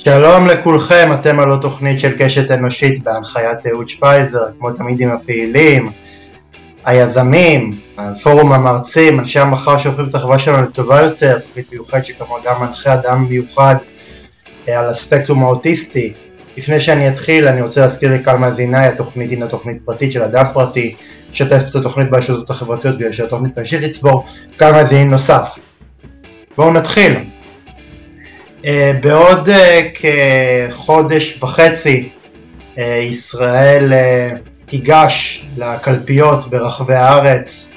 שלום לכולכם, אתם על התוכנית של קשת אנושית בהנחיית אהוד שפייזר, כמו תמיד עם הפעילים, היזמים, פורום המרצים, אנשי המחר שהופכים את החברה שלנו לטובה יותר, תוכנית מיוחדת שכמובן גם מנחה אדם מיוחד אה, על הספקטרום האוטיסטי. לפני שאני אתחיל אני רוצה להזכיר לקהל מאזיניי, התוכנית הינה תוכנית פרטית של אדם פרטי, שתף את התוכנית ברשתות החברתיות כדי שהתוכנית תמשיך לצבור קהל מאזינים נוסף. בואו נתחיל. אה, בעוד אה, כחודש וחצי ישראל תיגש לקלפיות ברחבי הארץ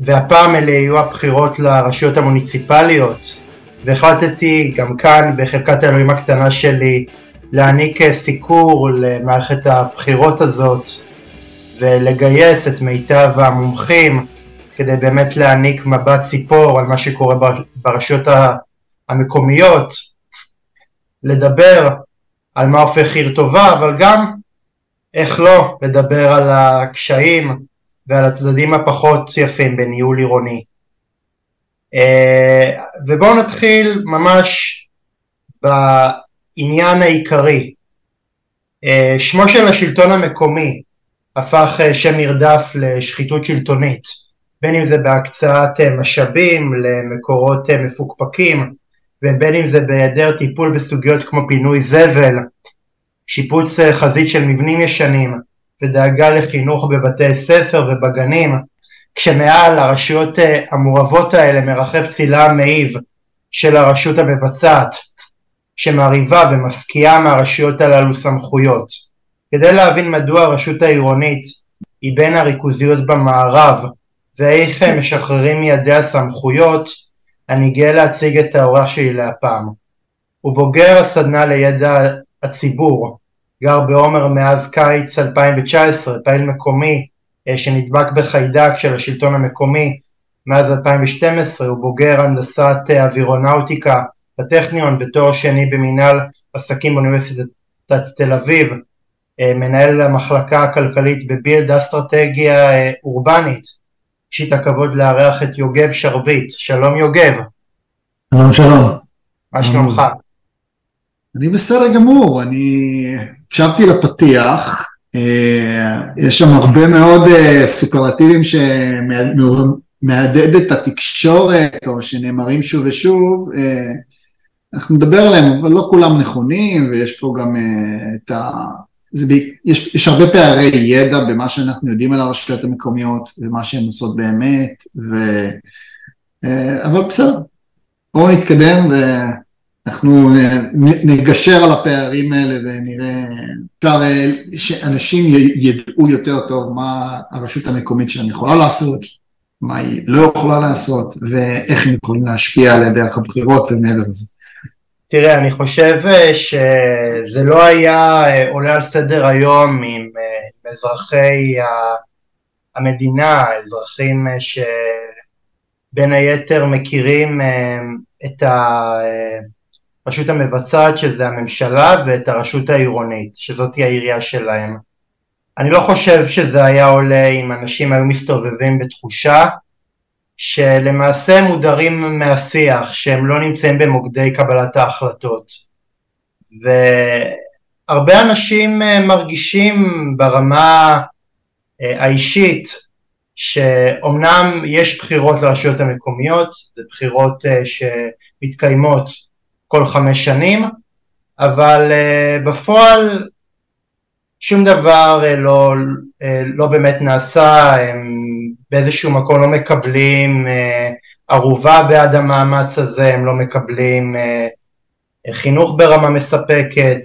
והפעם אלה יהיו הבחירות לרשויות המוניציפליות. והחלטתי גם כאן בחלקת האלוהים הקטנה שלי להעניק סיקור למערכת הבחירות הזאת ולגייס את מיטב המומחים כדי באמת להעניק מבט ציפור על מה שקורה ברשויות המקומיות, לדבר על מה הופך עיר טובה, אבל גם, איך לא, לדבר על הקשיים ועל הצדדים הפחות יפים בניהול עירוני. אה, ובואו נתחיל ממש בעניין העיקרי. אה, שמו של השלטון המקומי הפך אה, שם נרדף לשחיתות שלטונית, בין אם זה בהקצאת משאבים למקורות מפוקפקים ובין אם זה בהיעדר טיפול בסוגיות כמו פינוי זבל, שיפוץ חזית של מבנים ישנים ודאגה לחינוך בבתי ספר ובגנים כשמעל הרשויות אה, המעורבות האלה מרחב צילה המעיב של הרשות המבצעת שמרהיבה ומפקיעה מהרשויות הללו סמכויות. כדי להבין מדוע הרשות העירונית היא בין הריכוזיות במערב ואיך משחררים מידיה סמכויות, אני גאה להציג את האורח שלי להפעם. הוא בוגר הסדנה לידע הציבור, גר בעומר מאז קיץ 2019, פעיל מקומי אה, שנדבק בחיידק של השלטון המקומי מאז 2012, הוא בוגר הנדסת אה, אווירונאוטיקה בטכניון ותואר שני במנהל עסקים באוניברסיטת תל אביב, אה, מנהל המחלקה הכלכלית בבילד אסטרטגיה אורבנית, יש לי את הכבוד לארח את יוגב שרביט, שלום יוגב. שלום שלום. מה שלומך? אני בסדר גמור, אני הקשבתי לפתיח, אה, יש שם הרבה מאוד אה, סופרלטיבים שמהדהד את התקשורת או שנאמרים שוב ושוב, אה, אנחנו נדבר עליהם, אבל לא כולם נכונים ויש פה גם את ה... זה, יש, יש הרבה פערי ידע במה שאנחנו יודעים על הרשויות המקומיות ומה שהן עושות באמת, ו, אבל בסדר, בואו נתקדם ו... אנחנו נגשר על הפערים האלה ונראה, אפשר שאנשים ידעו יותר טוב מה הרשות המקומית שלהם יכולה לעשות, מה היא לא יכולה לעשות ואיך הם יכולים להשפיע עליה דרך הבחירות ומעבר לזה. תראה, אני חושב אה, שזה לא היה אה, עולה על סדר היום עם אה, אזרחי המדינה, אזרחים שבין היתר מכירים את. הרשות המבצעת שזה הממשלה ואת הרשות העירונית שזאתי העירייה שלהם. אני לא חושב שזה היה עולה אם אנשים היו מסתובבים בתחושה שלמעשה מודרים מהשיח, שהם לא נמצאים במוקדי קבלת ההחלטות. והרבה אנשים אה, מרגישים ברמה אה, האישית שאומנם יש בחירות לרשויות המקומיות, זה בחירות אה, שמתקיימות כל חמש שנים, אבל בפועל שום דבר uh, לא, uh, לא באמת נעשה, הם באיזשהו מקום לא מקבלים uh, ערובה בעד המאמץ הזה, הם לא מקבלים חינוך ברמה מספקת,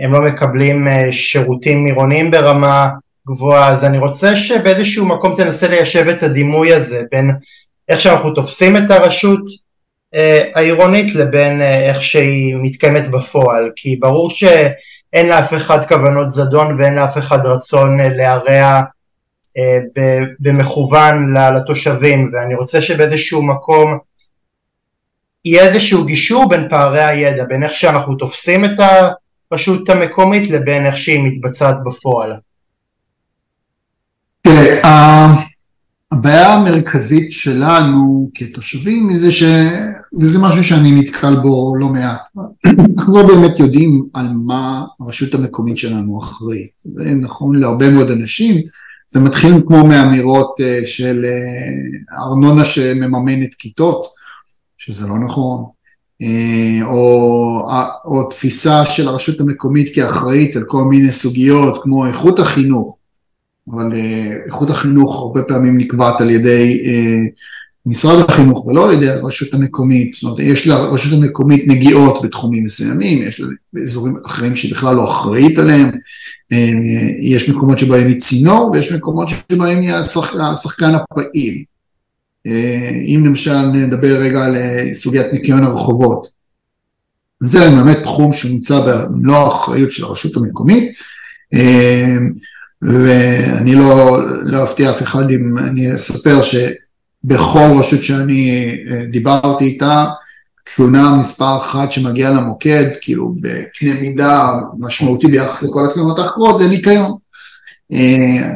הם לא מקבלים שירותים עירוניים ברמה גבוהה, אז אני רוצה שבאיזשהו מקום תנסה ליישב את הדימוי הזה בין איך שאנחנו תופסים את הרשות אה, העירונית לבין אה, איך שהיא מתקיימת בפועל, כי ברור שאין לאף אחד כוונות זדון ואין לאף אחד רצון אה, להרע במכוון לתושבים, ואני רוצה שבאיזשהו מקום יהיה איזשהו גישור בין פערי הידע, בין איך שאנחנו תופסים את הרשות המקומית לבין איך שהיא מתבצעת בפועל. תראה, הבעיה המרכזית שלנו כתושבים היא זה ש... וזה משהו שאני נתקל בו לא מעט. אנחנו לא באמת יודעים על מה הרשות המקומית שלנו אחראית. זה נכון להרבה מאוד אנשים, זה מתחיל כמו מאמירות אה, של אה, ארנונה שמממנת כיתות, שזה לא נכון, אה, או, או תפיסה של הרשות המקומית כאחראית על כל מיני סוגיות כמו איכות החינוך, אבל איכות החינוך הרבה פעמים נקבעת על ידי משרד החינוך ולא על ידי הרשות המקומית, זאת אומרת יש לרשות המקומית נגיעות בתחומים מסוימים, יש אזורים אחרים שהיא בכלל לא אחראית עליהם, אה, יש מקומות שבהם היא צינור ויש מקומות שבהם היא השחקן הפעיל. אה, אם למשל נדבר רגע על אה, סוגיית ניקיון הרחובות, זה באמת תחום שנמצא במלוא האחריות של הרשות המקומית, ואני לא, לא אפתיע אף אחד אם אני אספר ש... בכל רשות שאני אה, דיברתי איתה, תלונה מספר אחת שמגיעה למוקד, כאילו בקנה מידה משמעותי ביחס לכל התלונות האחרות, זה ניקיון. אה,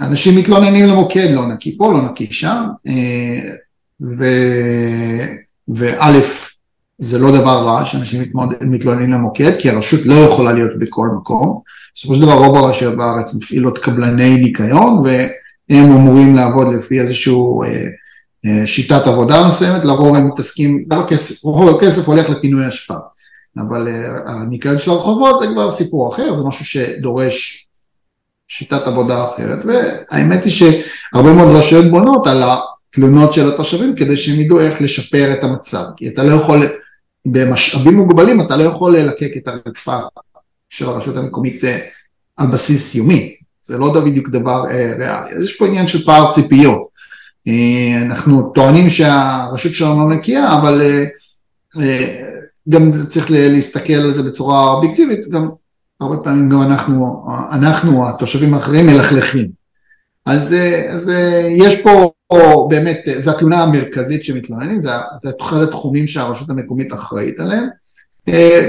אנשים מתלוננים למוקד, לא נקי פה, לא נקי שם, אה, וא', זה לא דבר רע שאנשים מתלוננים למוקד, כי הרשות לא יכולה להיות בכל מקום. בסופו של דבר רוב הרשויות בארץ מפעילות קבלני ניקיון, הם אמורים לעבוד לפי איזשהו אה, אה, שיטת עבודה מסוימת, לרוב הם מתעסקים, רוב הכסף, רוב הכסף הולך לפינוי אשפה, אבל אה, הניקיון של הרחובות זה כבר סיפור אחר, זה משהו שדורש שיטת עבודה אחרת, והאמת היא שהרבה מאוד רשויות בונות על התלונות של התושבים כדי שהם ידעו איך לשפר את המצב, כי אתה לא יכול, במשאבים מוגבלים אתה לא יכול ללקק את הרדפה של הרשות המקומית על בסיס יומי, זה לא בדיוק דבר אה, ריאלי. אז יש פה עניין של פער ציפיות. אה, אנחנו טוענים שהרשות שלנו לא נקייה, אבל אה, גם צריך להסתכל על זה בצורה אובייקטיבית, גם הרבה פעמים גם אנחנו, אנחנו התושבים האחרים מלכלכים. אז, אז יש פה באמת, זו התלונה המרכזית שמתלוננים, זה, זה אחד התחומים שהרשות המקומית אחראית עליהם,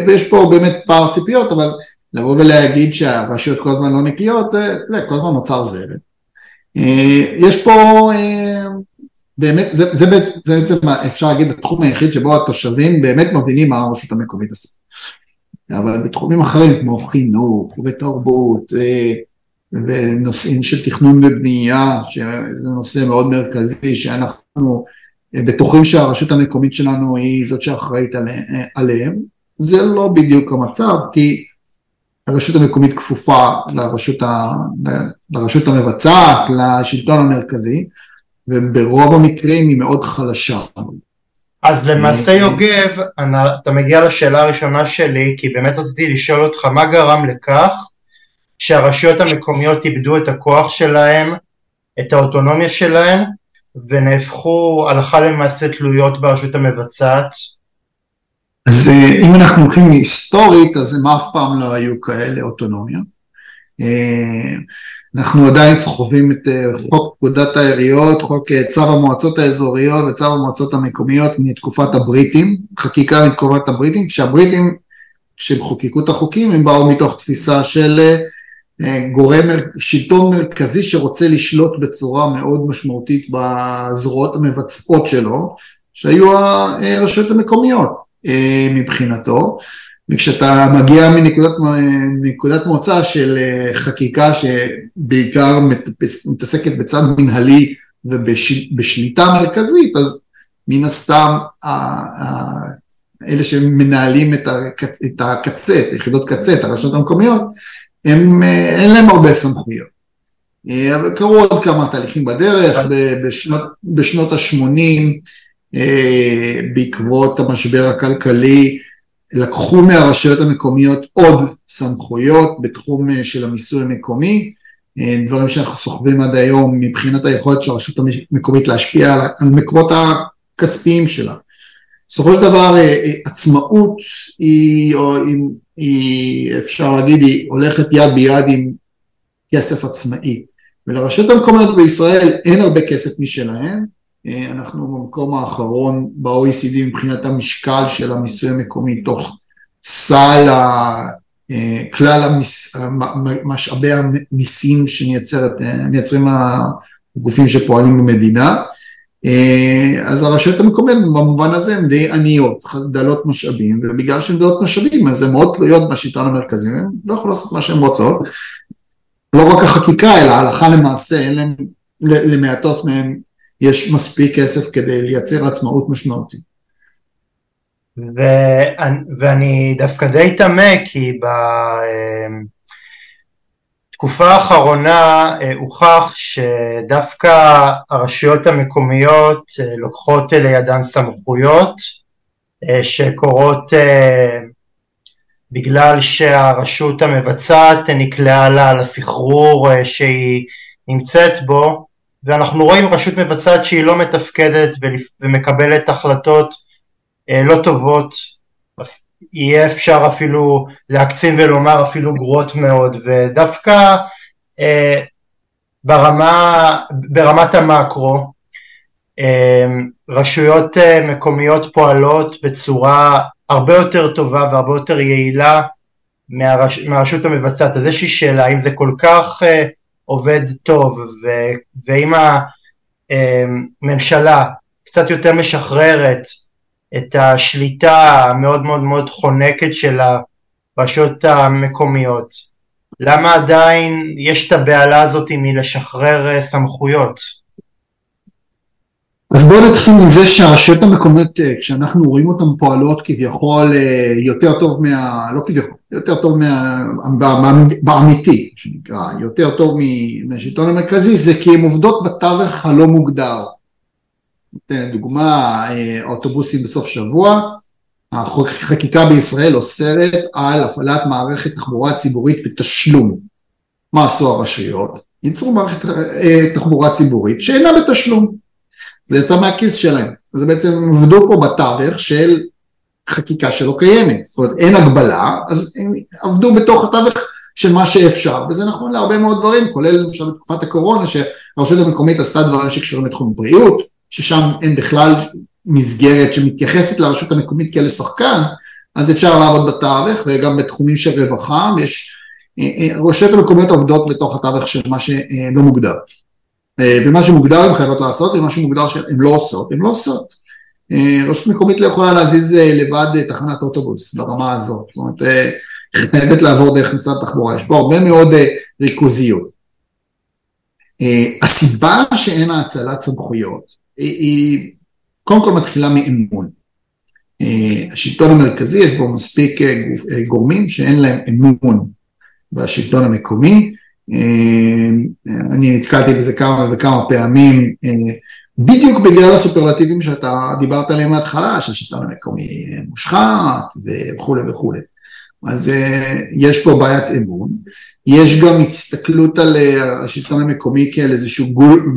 ויש פה באמת פער ציפיות, אבל לבוא ולהגיד שהרשויות כל הזמן לא נקיות, זה, זה כל הזמן נוצר זרם. אה, יש פה אה, באמת, זה, זה, זה בעצם אפשר להגיד התחום היחיד שבו התושבים באמת מבינים מה הרשות המקומית עושה. אבל בתחומים אחרים כמו חינוך ותרבות אה, ונושאים של תכנון ובנייה, שזה נושא מאוד מרכזי שאנחנו בטוחים שהרשות המקומית שלנו היא זאת שאחראית עליהם, זה לא בדיוק המצב, כי הרשות המקומית כפופה לרשות, ה, לרשות המבצעת, לשלטון המרכזי, וברוב המקרים היא מאוד חלשה. אז למעשה אה, יוגב, אתה מגיע לשאלה הראשונה שלי, כי באמת רציתי לשאול אותך מה גרם לכך שהרשויות המקומיות איבדו את הכוח שלהם, את האוטונומיה שלהם, ונהפכו הלכה למעשה תלויות ברשות המבצעת? אז אה, אם אנחנו הולכים היסטורית, אז הם אף פעם לא היו כאלה אוטונומיה. אה, אנחנו עדיין סוחבים את אה, חוק פקודת העיריות, חוק צו המועצות האזוריות וצו המועצות המקומיות מתקופת הבריטים, חקיקה מתקופת הבריטים, כשהבריטים, כשהם חוקקו את החוקים, הם באו מתוך תפיסה של גורם, שלטון מרכזי שרוצה לשלוט בצורה מאוד משמעותית בזרועות המבצעות שלו, שהיו הרשויות המקומיות. אה, מבחינתו, וכשאתה מגיע מנקודת, מנקודת מוצא של אה, חקיקה שבעיקר מתעסקת בצד מנהלי ובשליטה מרכזית, אז מן הסתם אלה שמנהלים את הקצה, את יחידות קצה, את הרשויות המקומיות, הם, אה, אין להם הרבה סמכויות. אבל קרו עוד כמה תהליכים בדרך, בשנות, בשנות ה-80 אה, בעקבות המשבר הכלכלי לקחו מהרשויות המקומיות עוד סמכויות בתחום אה, של המיסוי המקומי, אה, דברים שאנחנו סוחבים עד היום מבחינת היכולת של הרשות המקומית להשפיע על המקורות הכספיים שלה. בסופו של דבר עצמאות היא, או היא, אפשר להגיד, היא הולכת יד ביד עם כסף עצמאי. ולרשויות המקומיות בישראל אין הרבה כסף משלהן, אה, אנחנו במקום האחרון ב-OECD מבחינת המשקל של המיסוי המקומי תוך סל אה, כלל המס, משאבי המיסים שמייצרים גופים שפועלים במדינה, אז הרשויות המקומיות במובן הזה הן די עניות, דלות משאבים, ובגלל שהן דלות משאבים אז הן מאוד תלויות בשלטון המרכזי, הן לא יכולות לעשות מה שהן רוצות, לא רק החקיקה אלא הלכה למעשה, אין למעטות מהן יש מספיק כסף כדי לייצר עצמאות משמעותית. ואני דווקא די תמה כי בתקופה האחרונה אה, הוכח שדווקא הרשויות המקומיות אה, לוקחות לידן סמכויות אה, שקורות בגלל שהרשות המבצעת נקלעה לה לסחרור שהיא נמצאת בו ואנחנו רואים רשות מבצעת שהיא לא מתפקדת ומקבלת החלטות אה, לא טובות, יהיה אפשר אפילו להקצין ולומר אפילו גרועות מאוד ודווקא אה, ברמה, ברמת המקרו אה, רשויות מקומיות פועלות בצורה הרבה יותר טובה והרבה יותר יעילה מהרש, מהרשות המבצעת. אז יש לי שאלה, אם זה כל כך עובד טוב ואם הממשלה קצת יותר משחררת את השליטה המאוד מאוד מאוד חונקת של הרשויות המקומיות, למה עדיין יש את הבהלה הזאת מלשחרר סמכויות? אז בואו נתחיל מזה שהרשויות המקומיות, אה, כשאנחנו רואים אותן פועלות כביכול אה, יותר טוב מה... לא כביכול, יותר טוב מה... באמיתי, שנקרא, יותר טוב מהשלטון המרכזי, זה כי הן עובדות בתווך הלא מוגדר. נותן דוגמה, אה, אוטובוסים בסוף שבוע, החקיקה בישראל אוסרת על הפעלת מערכת תחבורה ציבורית בתשלום. מה עשו הרשויות? ייצרו מערכת תחבורה ציבורית שאינה בתשלום. זה יצא מהכיס שלהם. זה בעצם עבדו פה בתווך של חקיקה שלא קיימת, זאת אומרת אין הגבלה, אז הם עבדו בתוך התווך של מה שאפשר, וזה נכון להרבה מאוד דברים, כולל למשל בתקופת הקורונה שהרשות המקומית עשתה דברים שקשורים לתחום בריאות, ששם אין בכלל מסגרת שמתייחסת לרשות המקומית כאלה שחקן, אז אפשר לעבוד בתווך וגם בתחומים של רווחה, ויש, אה, אה, המקומיות עובדות בתוך התווך של מה שלא מוגדר. אה, ומה שמוגדר הן חייבות לעשות ומה שמוגדר שהן לא עושות, הן לא עושות. רשות מקומית לא יכולה להזיז לבד תחנת אוטובוס ברמה הזאת, זאת אומרת חייבת לעבור דרך משרד התחבורה, יש פה הרבה מאוד ריכוזיות. הסיבה שאין האצלת סמכויות היא קודם כל מתחילה מאמון. השלטון המרכזי יש בו מספיק גורמים שאין להם אמון בשלטון המקומי אה, אני נתקלתי בזה כמה וכמה פעמים, אה, בדיוק בגלל הסופרלטיבים שאתה דיברת עליהם מההתחלה, שהשלטון המקומי מושחת וכולי וכולי. אז אה, יש פה בעיית אמון, יש גם הסתכלות על השלטון המקומי כאל איזשהו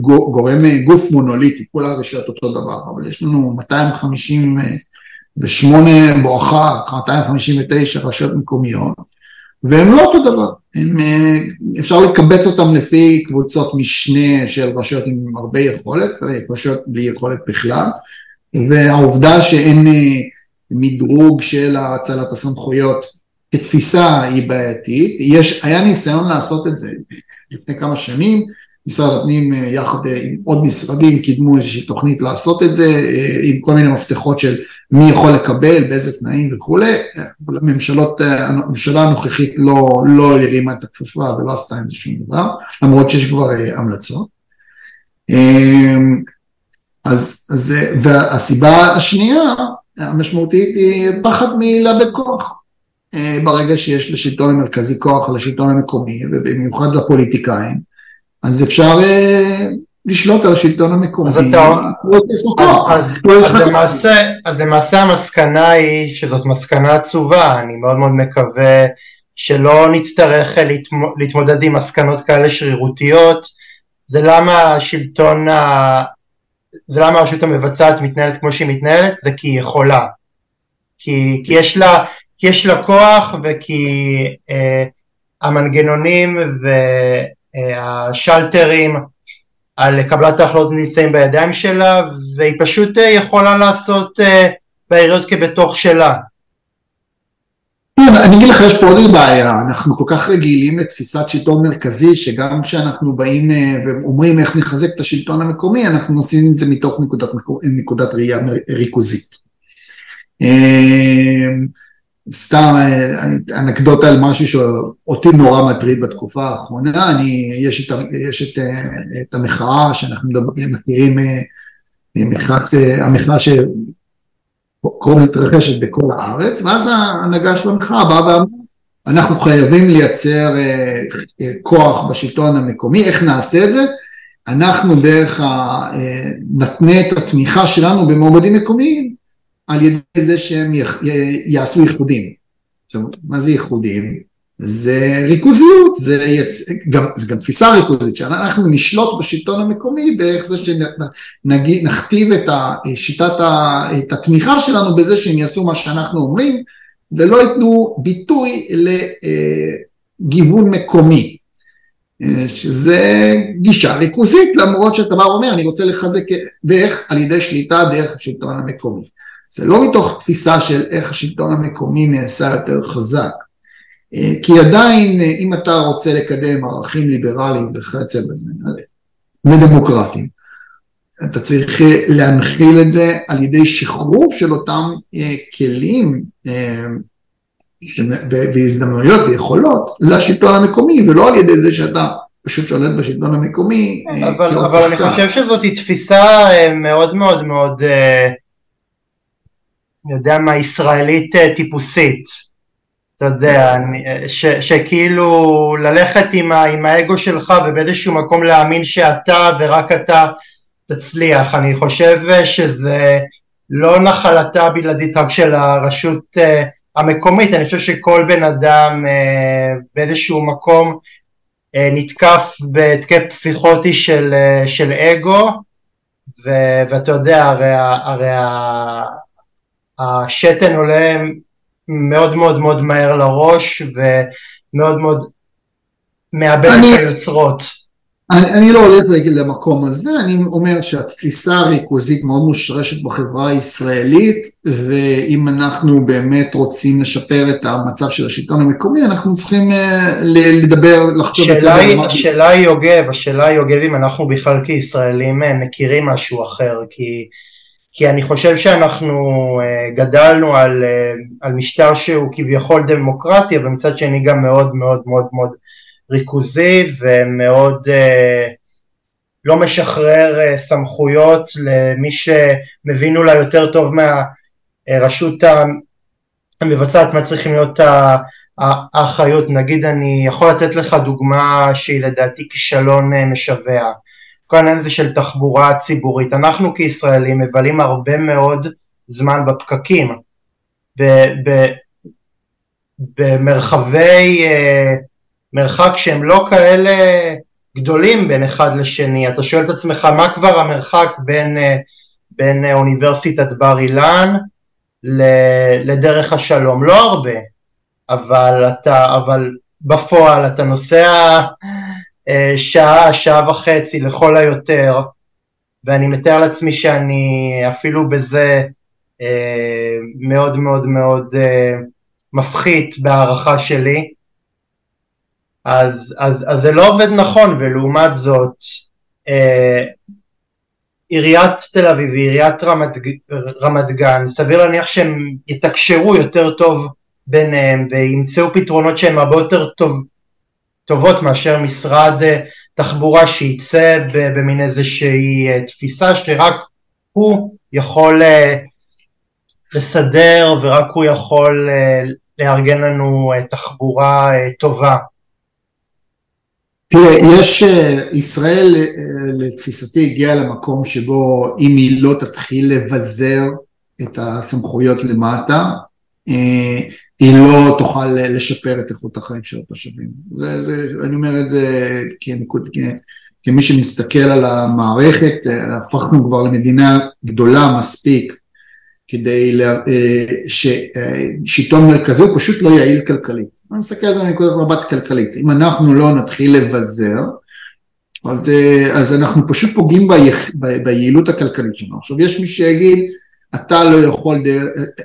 גורם, גוף מונוליטי, כל הרשויות אותו דבר, אבל יש לנו 258 בואכה 259 רשויות מקומיות, והם לא אותו דבר, הם, אה, אפשר לקבץ אותם לפי קבוצות משנה של רשויות עם הרבה יכולת, רשויות בלי יכולת בכלל, והעובדה שאין אה, מדרוג של הצלת הסמכויות כתפיסה היא בעייתית, יש, היה ניסיון לעשות את זה לפני כמה שנים, משרד הפנים אה, יחד אה, עם עוד משרדים קידמו איזושהי תוכנית לעשות את זה אה, עם כל מיני מפתחות של מי יכול לקבל, באיזה תנאים וכולי, הממשלות, הממשלה הנוכחית לא, לא הרימה את הכפפה ולא עשתה עם זה שום דבר, למרות שיש כבר המלצות. אז, אז והסיבה השנייה המשמעותית היא פחד מלאבד כוח. ברגע שיש לשלטון המרכזי כוח לשלטון המקומי ובמיוחד לפוליטיקאים אז אפשר אה, לשלוט על השלטון המקומי. אז אתה... אז למעשה המסקנה היא שזאת מסקנה עצובה, אני מאוד מאוד מקווה שלא נצטרך להתמודד עם מסקנות כאלה שרירותיות, זה למה השלטון, ה... זה למה הרשות המבצעת מתנהלת כמו שהיא מתנהלת, זה כי היא יכולה. כי, כי, יש, לה, כי יש לה כוח וכי אה, המנגנונים ו... השלטרים על קבלת ההחלטות נמצאים בידיים שלה והיא פשוט אה, יכולה לעשות אה, בעיריות כבתוך שלה. כן, אני אגיד לך, יש פה עוד בעיה, אנחנו כל כך רגילים לתפיסת שלטון מרכזי, שגם כשאנחנו באים אה, ואומרים איך נחזק את השלטון המקומי, אנחנו עושים את זה מתוך נקודת, נקודת ראייה ריכוזית. אה, סתם אה, אנקדוטה על משהו שאותי נורא מטריד בתקופה האחרונה, אני, יש, את, יש את, את המחאה שאנחנו מדברים, מכירים, מחאת, המחאה קרוב מתרחשת בכל הארץ, ואז ההנהגה של המחאה באה ואמרה, אנחנו חייבים לייצר אה, אה, כוח בשלטון המקומי, איך נעשה את זה? אנחנו דרך, ה... אה, נתנה את התמיכה שלנו במועמדים מקומיים על ידי זה שהם יעשו ייחודים. עכשיו, מה זה ייחודים? זה ריכוזיות, זה, יצ... גם, זה גם תפיסה ריכוזית, שאנחנו נשלוט בשלטון המקומי דרך זה שנכתיב את שיטת ה... את התמיכה שלנו בזה שהם יעשו מה שאנחנו אומרים ולא ייתנו ביטוי לגיוון מקומי, שזה גישה ריכוזית למרות שאתה בא ואומר אני רוצה לחזק ואיך על ידי שליטה דרך השלטון המקומי, זה לא מתוך תפיסה של איך השלטון המקומי נעשה יותר חזק אה, כי עדיין אה, אם אתה רוצה לקדם ערכים ליברליים וכיוצא בזה ודמוקרטיים אתה צריך אה, להנחיל את זה על ידי שחרור של אותם כלים והזדמנויות ויכולות לשלטון המקומי ולא על ידי זה שאתה פשוט שולט בשלטון המקומי אבל, אבל אני חושב שזאת תפיסה מאוד מאוד מאוד יודע מה ישראלית טיפוסית. אתה יודע, אני, ש, שכאילו ללכת עם, ה, עם האגו שלך ובאיזשהו מקום להאמין שאתה ורק אתה תצליח, אני חושב שזה לא נחלתה בלעדית רק של הרשות uh, המקומית, אני חושב שכל בן אדם uh, באיזשהו מקום uh, נתקף בהתקף פסיכוטי של, uh, של אגו, ו, ואתה יודע, הרי, הרי השתן עולה מאוד מאוד מאוד מהר לראש ומאוד מאוד מאבד אני, את היוצרות. אני, אני לא הולך למקום הזה, אני אומר שהתפיסה הריכוזית מאוד מושרשת בחברה הישראלית ואם אנחנו באמת רוצים לשפר את המצב של השלטון המקומי אנחנו צריכים uh, לדבר, לחשוב יותר. השאלה היא יוגב, השאלה היא יוגב אם אנחנו בכלל כישראלים אה, מכירים משהו אחר כי כי אני חושב שאנחנו uh, גדלנו על, uh, על משטר שהוא כביכול דמוקרטי, אבל מצד שני גם מאוד מאוד מאוד מאוד ריכוזי ומאוד uh, לא משחרר סמכויות למי שמבין אולי יותר טוב מהרשות המבצעת מה צריכים להיות האחריות. נגיד אני יכול לתת לך דוגמה שהיא לדעתי כישלון משווע. כל העניין הזה של תחבורה ציבורית. אנחנו כישראלים מבלים הרבה מאוד זמן בפקקים, במרחבי אה, מרחק שהם לא כאלה גדולים בין אחד לשני. אתה שואל את עצמך מה כבר המרחק בין, אה, בין אוניברסיטת בר אילן לדרך השלום? לא הרבה, אבל, אתה, אבל בפועל אתה נוסע אה, שעה, שעה וחצי לכל היותר, ואני מתאר לעצמי שאני אפילו בזה אה, מאוד מאוד מאוד אה, מפחית בהערכה שלי, אז, אז, אז זה לא עובד נכון, ולעומת זאת, עיריית תל אביב ועיריית רמת, רמת גן, סביר להניח שהם יתקשרו יותר טוב ביניהם וימצאו פתרונות שהם הרבה יותר טוב, טובות מאשר משרד אה, תחבורה שייצא במין איזושהי אה, תפיסה שרק הוא יכול אה, לסדר ורק הוא יכול לארגן לנו תחבורה טובה. תראה, יש, ישראל לתפיסתי הגיעה למקום שבו אם היא לא תתחיל לבזר את הסמכויות למטה, היא לא תוכל לשפר את איכות החיים של התושבים. זה, זה, אני אומר את זה כנקוד, כמי שמסתכל על המערכת, הפכנו כבר למדינה גדולה מספיק כדי לה, ששלטון מרכזי הוא פשוט לא יעיל כלכלית. אני מסתכל על זה מנקודת מבט כלכלית. אם אנחנו לא נתחיל לבזר, אז, אז אנחנו פשוט פוגעים ב, ביעילות הכלכלית שלנו. עכשיו יש מי שיגיד אתה לא יכול,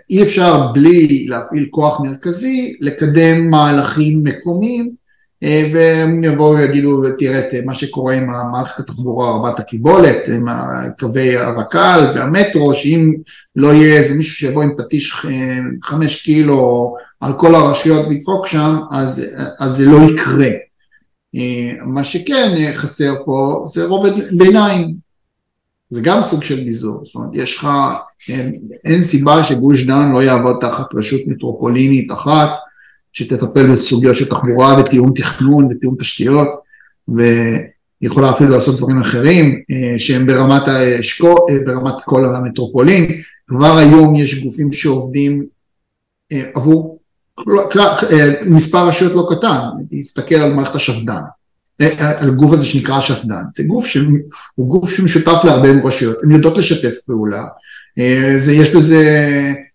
אי אפשר בלי להפעיל כוח מרכזי לקדם מהלכים מקומיים אה, והם יבואו ויגידו תראה את מה שקורה עם מערכת התחבורה רבת הקיבולת, עם קווי הרק"ל והמטרו שאם לא יהיה איזה מישהו שיבוא עם פטיש חמש קילו על כל הרשויות וידפוק שם אז, אז זה לא יקרה. אה, מה שכן חסר פה זה רובד ביניים, זה גם סוג של ביזור, זאת אומרת יש לך, אין, אין סיבה שגוש דן לא יעבוד תחת רשות מטרופולינית אחת שתטפל בסוגיות של תחבורה ותיאום תכנון ותיאום תשתיות ויכולה אפילו לעשות דברים אחרים אה, שהם ברמת, האשכול, אה, ברמת כל המטרופולין, כבר היום יש גופים שעובדים עבור מספר רשויות לא קטן, תסתכל על מערכת השפד"ן הגוף הזה שנקרא שפד"ן, זה גוף שהוא גוף שמשותף להרבה רשויות, הן יודעות לשתף פעולה, אה, זה, יש לזה,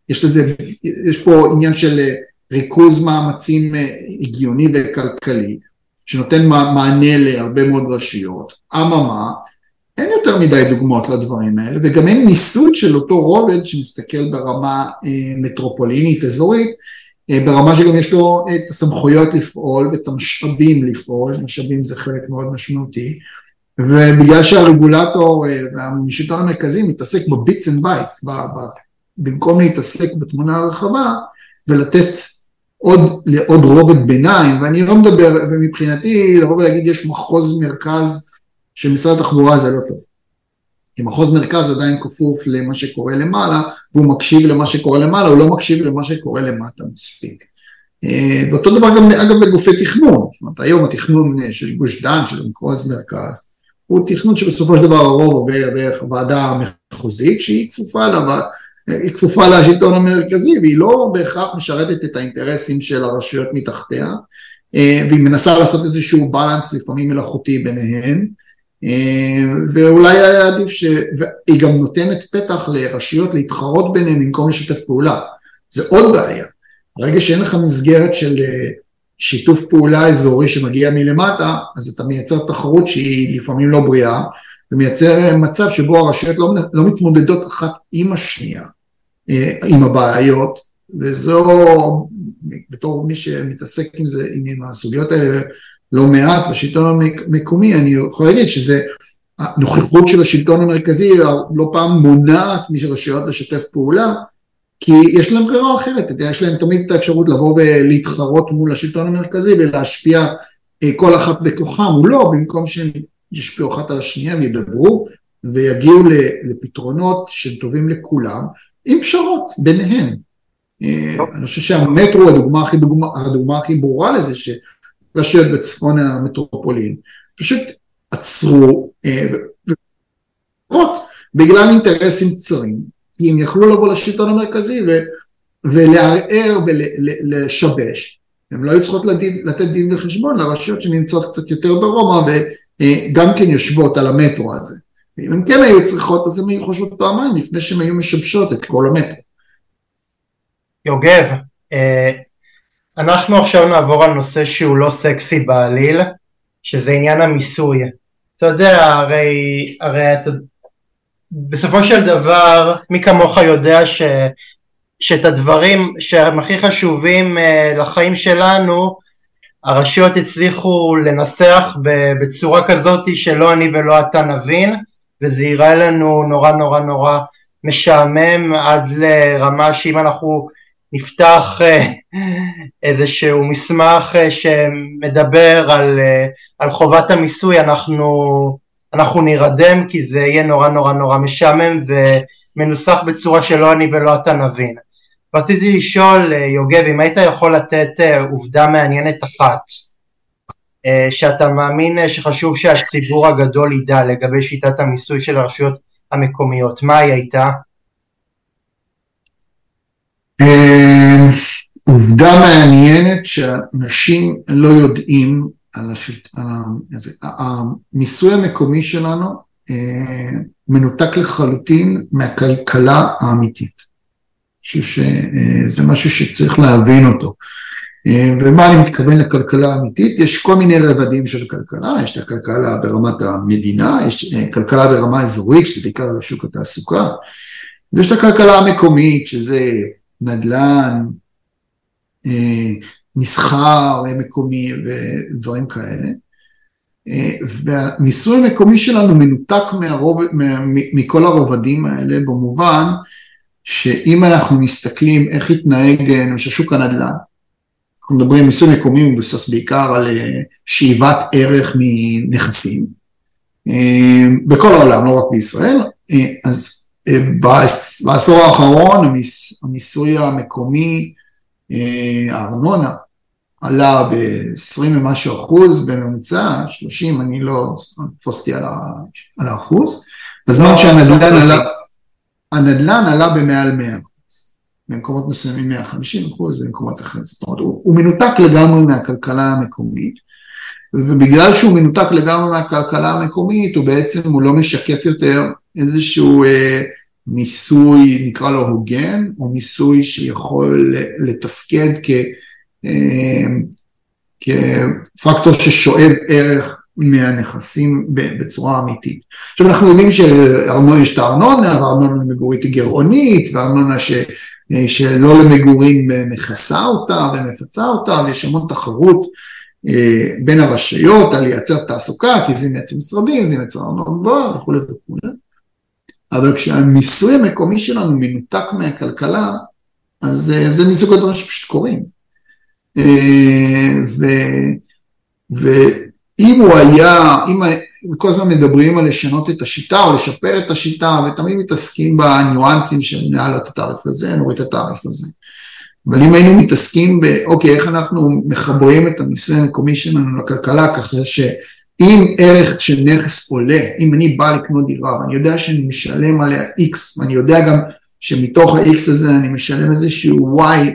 יש לזה, יש פה עניין של אה, ריכוז מאמצים אה, הגיוני וכלכלי, שנותן מענה להרבה מאוד רשויות, אממה, אין יותר מדי דוגמאות לדברים האלה, וגם אין מיסוד של אותו רובד שמסתכל ברמה מטרופולינית אזורית, ברמה שגם יש לו את הסמכויות לפעול ואת המשאבים לפעול, משאבים זה חלק מאוד משמעותי, ובגלל שהרגולטור אה, והשלטון המרכזי מתעסק ב bits and bytes, במקום להתעסק בתמונה הרחבה ולתת עוד, לעוד רובד ביניים, ואני לא מדבר, ומבחינתי לבוא ולהגיד יש מחוז מרכז של משרד התחבורה זה לא טוב. כי מחוז מרכז עדיין כפוף למה שקורה למעלה, והוא מקשיב למה שקורה למעלה, הוא לא מקשיב למה שקורה למטה מספיק. אה, ואותו דבר גם אגב בגופי תכנון, זאת אומרת היום התכנון אה, של גוש דן, של מחוז מרכז, הוא תכנון שבסופו של דבר הרוב עובר דרך הוועדה המחוזית שהיא כפופה לה, היא כפופה לשלטון המרכזי והיא לא בהכרח משרתת את האינטרסים של הרשויות מתחתיה אה, והיא מנסה לעשות איזשהו בלנס לפעמים מלאכותי ביניהן אה, ואולי היה עדיף שהיא גם נותנת פתח לרשויות להתחרות ביניהן במקום לשתף פעולה. זה עוד בעיה. ברגע שאין לך מסגרת של אה, שיתוף פעולה אזורי שמגיע מלמטה, אז אתה מייצר תחרות שהיא לפעמים לא בריאה, ומייצר אה, מצב שבו הרשויות לא, לא מתמודדות אחת עם השנייה, עם הבעיות, וזו, בתור מי שמתעסק עם זה, עם הסוגיות האלה, לא מעט בשלטון המקומי, אני יכול להגיד שזה הנוכחות של השלטון המרכזי לא פעם מונעת מרשויות לשתף פעולה כי יש להם ברירה אחרת, יש להם תמיד את האפשרות לבוא ולהתחרות מול השלטון המרכזי ולהשפיע אה, כל אחת בכוחם, הוא לא, במקום שהם ישפיעו אחת על השנייה וידברו ויגיעו לפתרונות שטובים לכולם עם פשרות ביניהם. אה, אני חושב שהמטרו הדוגמה הכי, דוגמה, הדוגמה הכי ברורה לזה רשויות בצפון המטרופולין, פשוט עצרו, אה, בגלל אינטרסים צרים, כי הם יכלו לבוא לשלטון המרכזי ו, ולערער ולשבש, הם לא היו צריכות לדין, לתת דין וחשבון לרשויות שנמצאות קצת יותר דרומה וגם כן יושבות על המטרו הזה. אם הם כן היו צריכות אז הם היו חושבות פעמיים לפני שהן היו משבשות את כל המטרו. יוגב, אה, אנחנו עכשיו נעבור על נושא שהוא לא סקסי בעליל, שזה עניין המיסוי. אתה יודע, הרי, הרי אתה, בסופו של דבר, מי כמוך יודע ש, שאת הדברים שהם הכי חשובים uh, לחיים שלנו, הרשויות הצליחו לנסח בצורה כזאת שלא אני ולא אתה נבין, וזה ייראה לנו נורא נורא נורא משעמם עד לרמה שאם אנחנו נפתח אה, איזשהו מסמך אה, שמדבר על, אה, על חובת המיסוי, אנחנו, אנחנו נירדם כי זה יהיה נורא נורא נורא משעמם ומנוסח בצורה שלא אני ולא אתה נבין. רציתי לשאול, יוגב, אם היית יכול לתת עובדה מעניינת אחת, שאתה מאמין שחשוב שהציבור הגדול ידע לגבי שיטת המיסוי של הרשויות המקומיות, מה היא הייתה? אה, עובדה מעניינת שאנשים לא יודעים על. המיסוי המקומי שלנו אה, מנותק לחלוטין מהכלכלה האמיתית. שזה משהו שצריך להבין אותו. אה, ומה אני מתכוון לכלכלה אמיתית? יש כל מיני רבדים של כלכלה, יש את הכלכלה ברמת המדינה, יש כלכלה ברמה אזורית, שזה בעיקר שוק התעסוקה, ויש את הכלכלה המקומית, שזה נדל"ן, אה, מסחר מקומי ודברים כאלה. אה, והמיסוי המקומי שלנו מנותק מהרוב, מכל הרובדים האלה במובן שאם אנחנו מסתכלים איך התנהג למשל שוק הנדל"ן, אנחנו מדברים מיסוי מקומי מבוסס בעיקר על שאיבת ערך מנכסים בכל העולם, לא רק בישראל, אז בעשור האחרון המיסוי המקומי, אה, הארנונה, עלה ב-20 ומשהו אחוז בממוצע, 30, אני לא תפוס אותי על האחוז, בזמן שהנדל"ן עלה, הנדל"ן עלה במעל 100 אחוז, במקומות מסוימים 150 אחוז, במקומות אחרים, זאת אומרת, הוא, הוא מנותק לגמרי מהכלכלה המקומית, ובגלל שהוא מנותק לגמרי מהכלכלה המקומית, הוא בעצם, הוא לא משקף יותר איזשהו אה, מיסוי, נקרא לו הוגן, או מיסוי שיכול לתפקד כ, אה, כפקטור ששואב ערך מהנכסים בצורה אמיתית. עכשיו אנחנו יודעים שיש את הארנונה, והארנונה למגורית היא גירעונית, והארנונה ש, אה, שלא למגורים מכסה אותה ומפצה אותה, ויש המון תחרות אה, בין הרשויות על לייצר תעסוקה, כי זה מייצר משרדים, זה מייצר ארנונה גבוהה וכולי וכולי. אבל כשהמיסוי המקומי שלנו מנותק מהכלכלה, אז אה, זה מסוג הדברים שפשוט קורים. אה, ואם הוא היה, אם כל הזמן מדברים על לשנות את השיטה או לשפר את השיטה, ותמיד מתעסקים בניואנסים של נעל את התעריף הזה, נוריד את התעריף הזה. אבל אם היינו מתעסקים באוקיי, איך אנחנו מחברים את המיסוי המקומי שלנו לכלכלה ככה ש... אם ערך של נכס עולה, אם אני בא לקנות דירה ואני יודע שאני משלם עליה X ואני יודע גם שמתוך ה-X הזה אני משלם איזשהו Y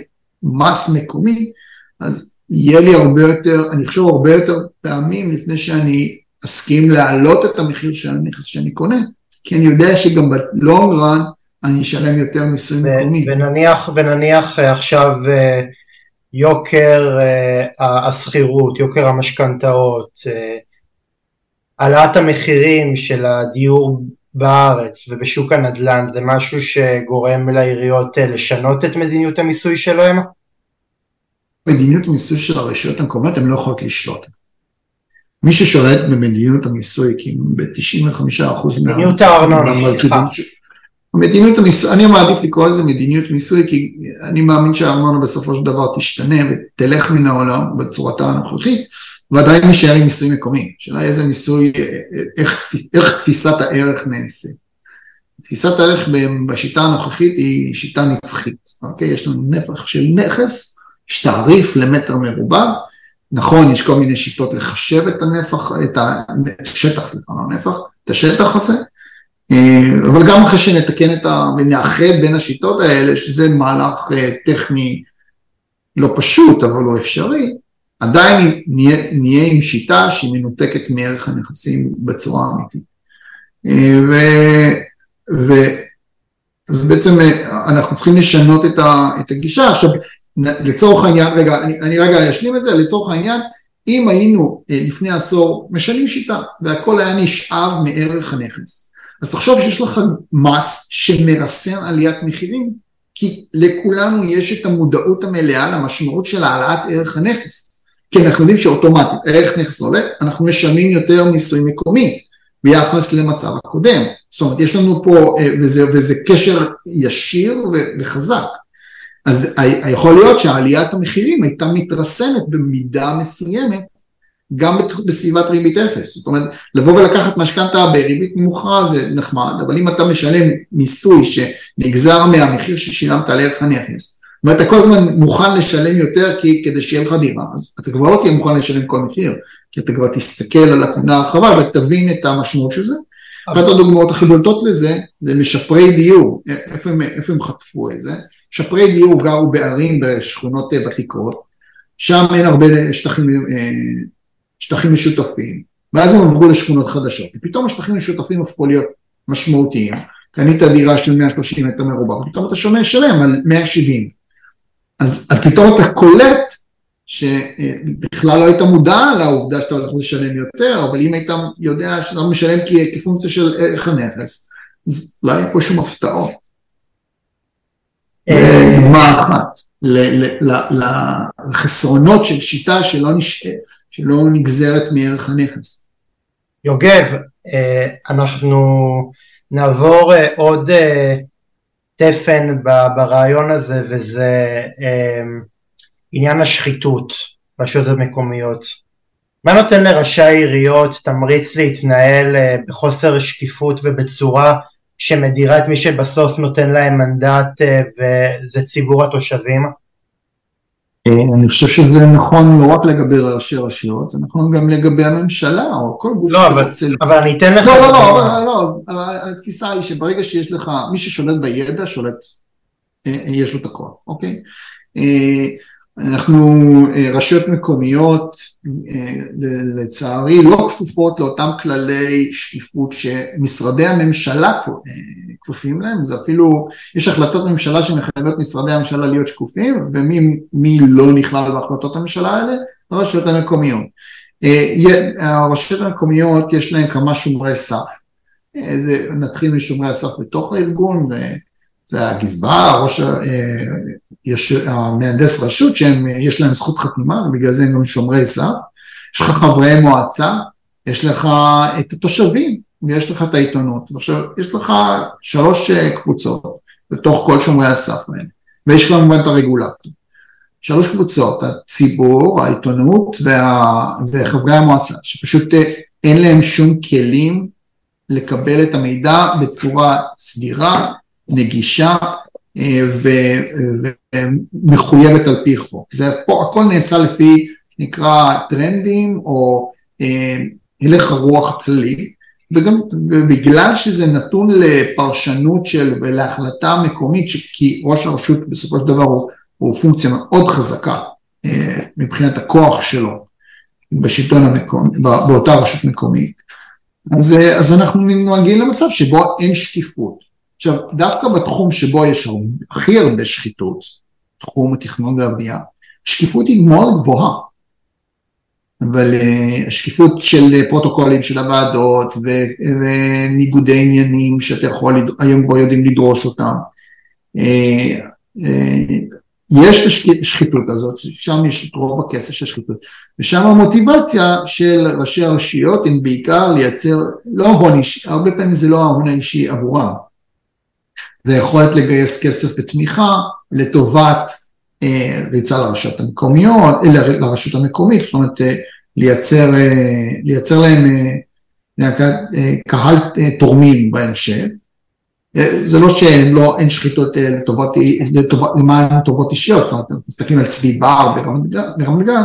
מס מקומי, אז יהיה לי הרבה יותר, אני חושב הרבה יותר פעמים לפני שאני אסכים להעלות את המחיר של הנכס שאני קונה, כי אני יודע שגם בלונג רן אני אשלם יותר מיסוי מקומי. ונניח, ונניח אה, עכשיו אה, יוקר אה, השכירות, יוקר המשכנתאות, העלאת המחירים של הדיור בארץ ובשוק הנדל"ן זה משהו שגורם לעיריות אה, לשנות את מדיניות המיסוי שלהם? מדיניות המיסוי של הרשויות המקומיות הן לא יכולות לשלוט. מי ששולט במדיניות המיסוי, כי ב-95% מדיניות הארנונה, סליחה. מדיניות המיסוי, אני מעדיף לקרוא לזה מדיניות מיסוי כי אני מאמין שהארנונה בסופו של דבר תשתנה ותלך מן העולם בצורתה הנוכחית ועדיין נשאר עם מיסוי מקומי, השאלה איזה מיסוי, איך, איך תפיסת הערך נעשית. תפיסת הערך בשיטה הנוכחית היא שיטה נפחית, אוקיי? יש לנו נפח של נכס, יש תעריף למטר מרובע, נכון, יש כל מיני שיטות לחשב את הנפח, את השטח, סליחה, לא נפח, את השטח הזה, אבל גם אחרי שנתקן את ה... ונאחד בין השיטות האלה, שזה מהלך אה, טכני לא פשוט, אבל לא אפשרי, עדיין נהיה, נהיה עם שיטה שהיא מנותקת מערך הנכסים בצורה אמיתית. אה, ו, ו, אז בעצם אה, אנחנו צריכים לשנות את, ה, את הגישה. עכשיו, לצורך העניין, רגע, אני, אני רגע אשלים את זה, לצורך העניין, אם היינו אה, לפני עשור משנים שיטה והכל היה נשאב מערך הנכס, אז תחשוב שיש לך מס שמרסן עליית מחירים, כי לכולנו יש את המודעות המלאה למשמעות של העלאת ערך הנכס. כי אנחנו יודעים שאוטומטית ערך נכס עולה, אנחנו משלמים יותר מיסוי מקומי ביחס למצב הקודם. זאת אומרת, יש לנו פה, אה, וזה, וזה קשר ישיר וחזק. אז יכול להיות שעליית המחירים הייתה מתרסנת במידה מסוימת גם בסביבת ריבית אפס. זאת אומרת, לבוא ולקחת משכנתה בריבית נמוכה זה נחמד, אבל אם אתה משלם מיסוי שנגזר מהמחיר ששילמת על ערך הנכס, ואתה כל הזמן מוכן לשלם יותר כי, כדי שיהיה לך דירה, אז אתה כבר לא תהיה מוכן לשלם כל מחיר, כי אתה כבר תסתכל על התמונה הרחבה ותבין את המשמעות של זה. אחת הדוגמאות הכי בולטות לזה, זה משפרי דיור, איפה הם, איפה הם חטפו את זה? משפרי דיור גרו בערים בשכונות ותיקות, שם אין הרבה שטחים, אה, שטחים משותפים, ואז הם עברו לשכונות חדשות, ופתאום השטחים המשותפים הפכו להיות משמעותיים, קנית דירה של 130 מטר מרובע, ופתאום אתה שומע שלם על 170, אז, אז פתאום אתה קולט שבכלל לא היית מודע לעובדה שאתה הולך לשלם יותר, אבל אם היית יודע שאתה משלם כפונקציה של ערך הנכס, אז לא היה פה שום הפתעות. דוגמה אחת לחסרונות של שיטה שלא, נש... שלא נגזרת מערך הנכס. יוגב, אנחנו נעבור עוד תפן ברעיון הזה וזה עניין השחיתות ברשויות המקומיות. מה נותן לראשי העיריות תמריץ להתנהל בחוסר שקיפות ובצורה שמדירה את מי שבסוף נותן להם מנדט וזה ציבור התושבים? אני חושב שזה נכון לא רק לגבי ראשי רשויות, זה נכון גם לגבי הממשלה או כל גוף לא, אבל, אבל אני אתן לך... לא, לא, לא, לא, לא, התפיסה היא שברגע שיש לך, מי ששולט בידע שולט, יש לו את הכוח, אוקיי? אנחנו רשויות מקומיות לצערי לא כפופות לאותם כללי שקיפות שמשרדי הממשלה כפופים להם, זה אפילו, יש החלטות ממשלה שמחייבות משרדי הממשלה להיות שקופים ומי לא נכלל בהחלטות הממשלה האלה? הרשויות המקומיות. הרשויות המקומיות יש להן כמה שומרי סף, נתחיל משומרי הסף בתוך הארגון זה הגזבר, ראש, יש המהנדס רשות שיש להם זכות חתימה ובגלל זה הם גם שומרי סף, יש לך חברי מועצה, יש לך את התושבים ויש לך את העיתונות, ועכשיו יש לך שלוש קבוצות בתוך כל שומרי הסף האלה, ויש כמובן את הרגולטור. שלוש קבוצות, הציבור, העיתונות וה, וחברי המועצה, שפשוט אין להם שום כלים לקבל את המידע בצורה סדירה, נגישה אה, ומחויבת על פי חוק. זה פה הכל נעשה לפי נקרא טרנדים או אה, הלך הרוח הכללי וגם בגלל שזה נתון לפרשנות של ולהחלטה מקומית כי ראש הרשות בסופו של דבר הוא, הוא פונקציה מאוד חזקה אה, מבחינת הכוח שלו בשלטון המקומי, באותה רשות מקומית אז, אז אנחנו נוהגים למצב שבו אין שקיפות עכשיו, דווקא בתחום שבו יש הכי הרבה שחיתות, תחום התכנון והבנייה, השקיפות היא מאוד גבוהה. אבל uh, השקיפות של פרוטוקולים של הוועדות וניגודי עניינים שאתה יכול היום כבר יודעים לדרוש אותם. Uh, יש את השחיתות הזאת, שם יש את רוב הכסף של השחיתות, ושם המוטיבציה של ראשי הרשויות הם בעיקר לייצר, לא הון אישי, הרבה פעמים זה לא ההון האישי עבורם, זה לגייס כסף ותמיכה לטובת אה, ריצה לרשויות המקומיות, אה, לרשות המקומית, זאת אומרת אה, לייצר, אה, לייצר להם אה, אה, קהל אה, תורמים בהמשך. אה, זה לא שאין לא, שחיתות אה, לטובת, לטובת, למען טובות אישיות, זאת אומרת, מסתכלים על צבי בר ברמת גן,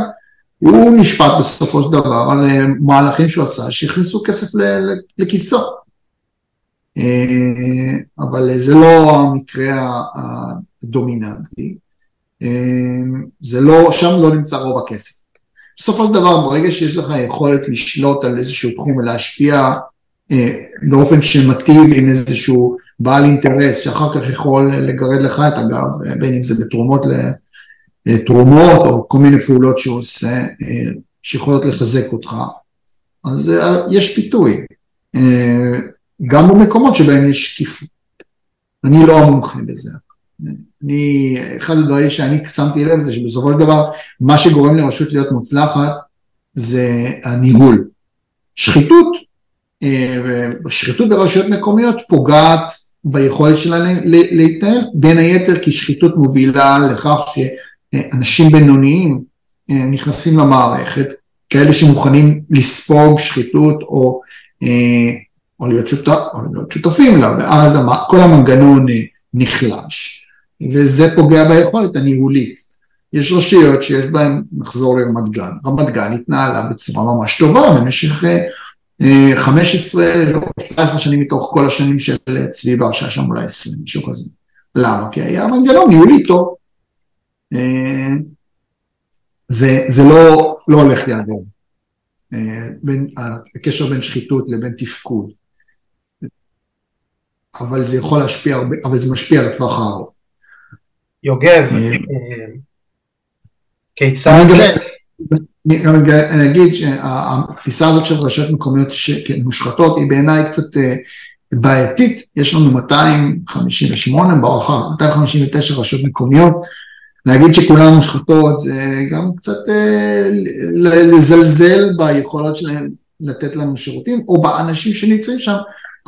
הוא נשפט בסופו של דבר על אה, מהלכים שהוא עשה שהכניסו כסף לכיסו. אה, אבל זה לא המקרה הדומיננטי, אה, זה לא, שם לא נמצא רוב הכסף. בסופו של דבר ברגע שיש לך יכולת לשלוט על איזשהו תחום ולהשפיע אה, באופן שמטיב עם איזשהו בעל אינטרס שאחר כך יכול לגרד לך את הגב, בין אם זה בתרומות לתרומות או כל מיני פעולות שהוא עושה שיכולות לחזק אותך, אז יש פיתוי. גם במקומות שבהם יש שקיפות. אני לא המומחה בזה. אני, אחד הדברים שאני שמתי לב זה שבסופו של דבר מה שגורם לרשות להיות מוצלחת זה הניהול. שחיתות, אה, שחיתות ברשויות מקומיות פוגעת ביכולת שלהם להתנהל, בין היתר כי שחיתות מובילה לכך שאנשים בינוניים אה, נכנסים למערכת, כאלה שמוכנים לספוג שחיתות או אה, או להיות, שותף, או להיות שותפים לה, ואז כל המנגנון נחלש, וזה פוגע ביכולת הניהולית. יש רשויות שיש בהן, נחזור לרמת גן, רמת גן התנהלה בצורה ממש טובה במשך 15 אה, או 17 שנים מתוך כל השנים של צבי בר, שהיה שם אולי 20, משהו כזה. למה? כי היה מנגנון ניהולי טוב. אה, זה, זה לא, לא הולך לידו. אה, הקשר בין שחיתות לבין תפקוד. אבל זה יכול להשפיע הרבה, אבל זה משפיע על הטווח הארוך. יוגב, אה, אה, כיצד... אני אגיד שהתפיסה הזאת של רשויות מקומיות מושחתות היא בעיניי קצת בעייתית, יש לנו 258, ברכה, 259 רשויות מקומיות, להגיד שכולן מושחתות זה גם קצת אה, לזלזל ביכולות שלהם לתת לנו שירותים, או באנשים שנמצאים שם,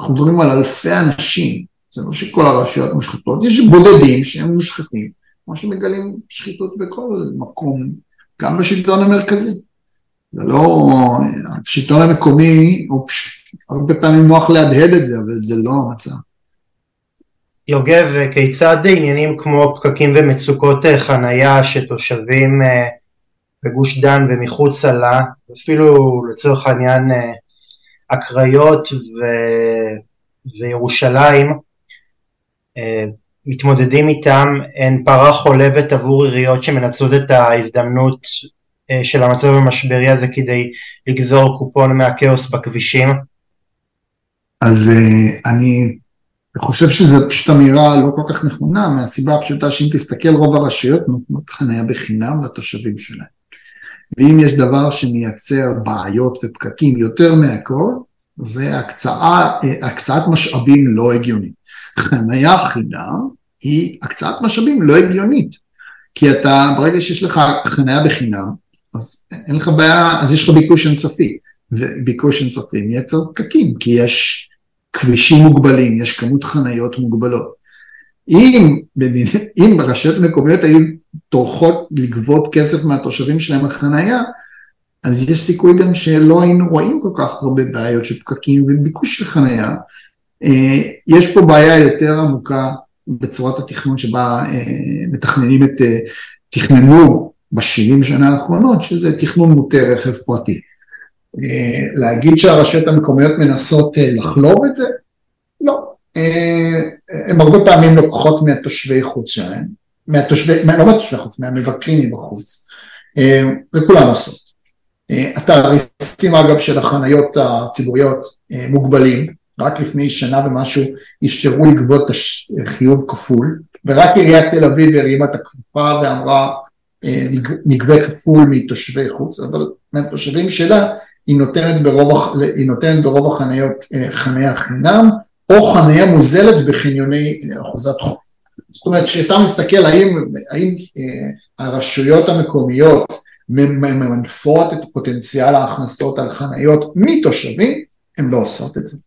אנחנו מדברים על אלפי אנשים, זה לא שכל הרשויות מושחתות, יש בודדים שהם מושחתים, כמו שמגלים שחיתות בכל מקום, גם בשלטון המרכזי. זה לא, השלטון המקומי, הוא פשוט, הרבה פעמים נוח להדהד את זה, אבל זה לא המצב. יוגב, כיצד עניינים כמו פקקים ומצוקות אה, חנייה שתושבים אה, בגוש דן ומחוצה לה, אפילו לצורך העניין אה, הקריות ו... וירושלים, מתמודדים איתם, הן פרה חולבת עבור עיריות שמנצלות את ההזדמנות של המצב המשברי הזה כדי לגזור קופון מהכאוס בכבישים? אז אני אני חושב שזו פשוט אמירה לא כל כך נכונה, מהסיבה הפשוטה שאם תסתכל רוב הרשויות נותנות חניה בחינם לתושבים שלהם. ואם יש דבר שמייצר בעיות ופקקים יותר מהכל, זה הקצאה, הקצאת משאבים לא הגיונית. חניה חינם היא הקצאת משאבים לא הגיונית. כי אתה, ברגע שיש לך חניה בחינם, אז אין לך בעיה, אז יש לך ביקוש אינסופי. וביקוש אינסופי מייצר פקקים, כי יש כבישים מוגבלים, יש כמות חניות מוגבלות. אם, אם רשויות מקומיות היו טורחות לגבות כסף מהתושבים שלהם על חנייה, אז יש סיכוי גם שלא היינו רואים כל כך הרבה בעיות של פקקים וביקוש של חנייה. אה, יש פה בעיה יותר עמוקה בצורת התכנון שבה אה, מתכננים את, אה, תכננו בשבעים שנה האחרונות, שזה תכנון מוטה רכב פרטי. להגיד שהרשויות המקומיות מנסות לחלוב את זה? לא. הן הרבה פעמים לוקחות מהתושבי חוץ שלהן, מהתושבי, לא מהתושבי חוץ, מהמבקרים מבחוץ, וכולן עושות. התעריפים אגב של החניות הציבוריות מוגבלים, רק לפני שנה ומשהו אפשרו לגבות חיוב כפול, ורק עיריית תל אביב הרימה את הכפפה ואמרה נגבה כפול מתושבי חוץ, אבל מהתושבים שלה היא נותנת ברוב, היא נותנת ברוב החניות אה, חניה חינם, או חניה מוזלת בחניוני אה, אחוזת חוף. זאת אומרת, כשאתה מסתכל האם, האם אה, הרשויות המקומיות ממנפות את פוטנציאל ההכנסות על חניות מתושבים, הן לא עושות את זה.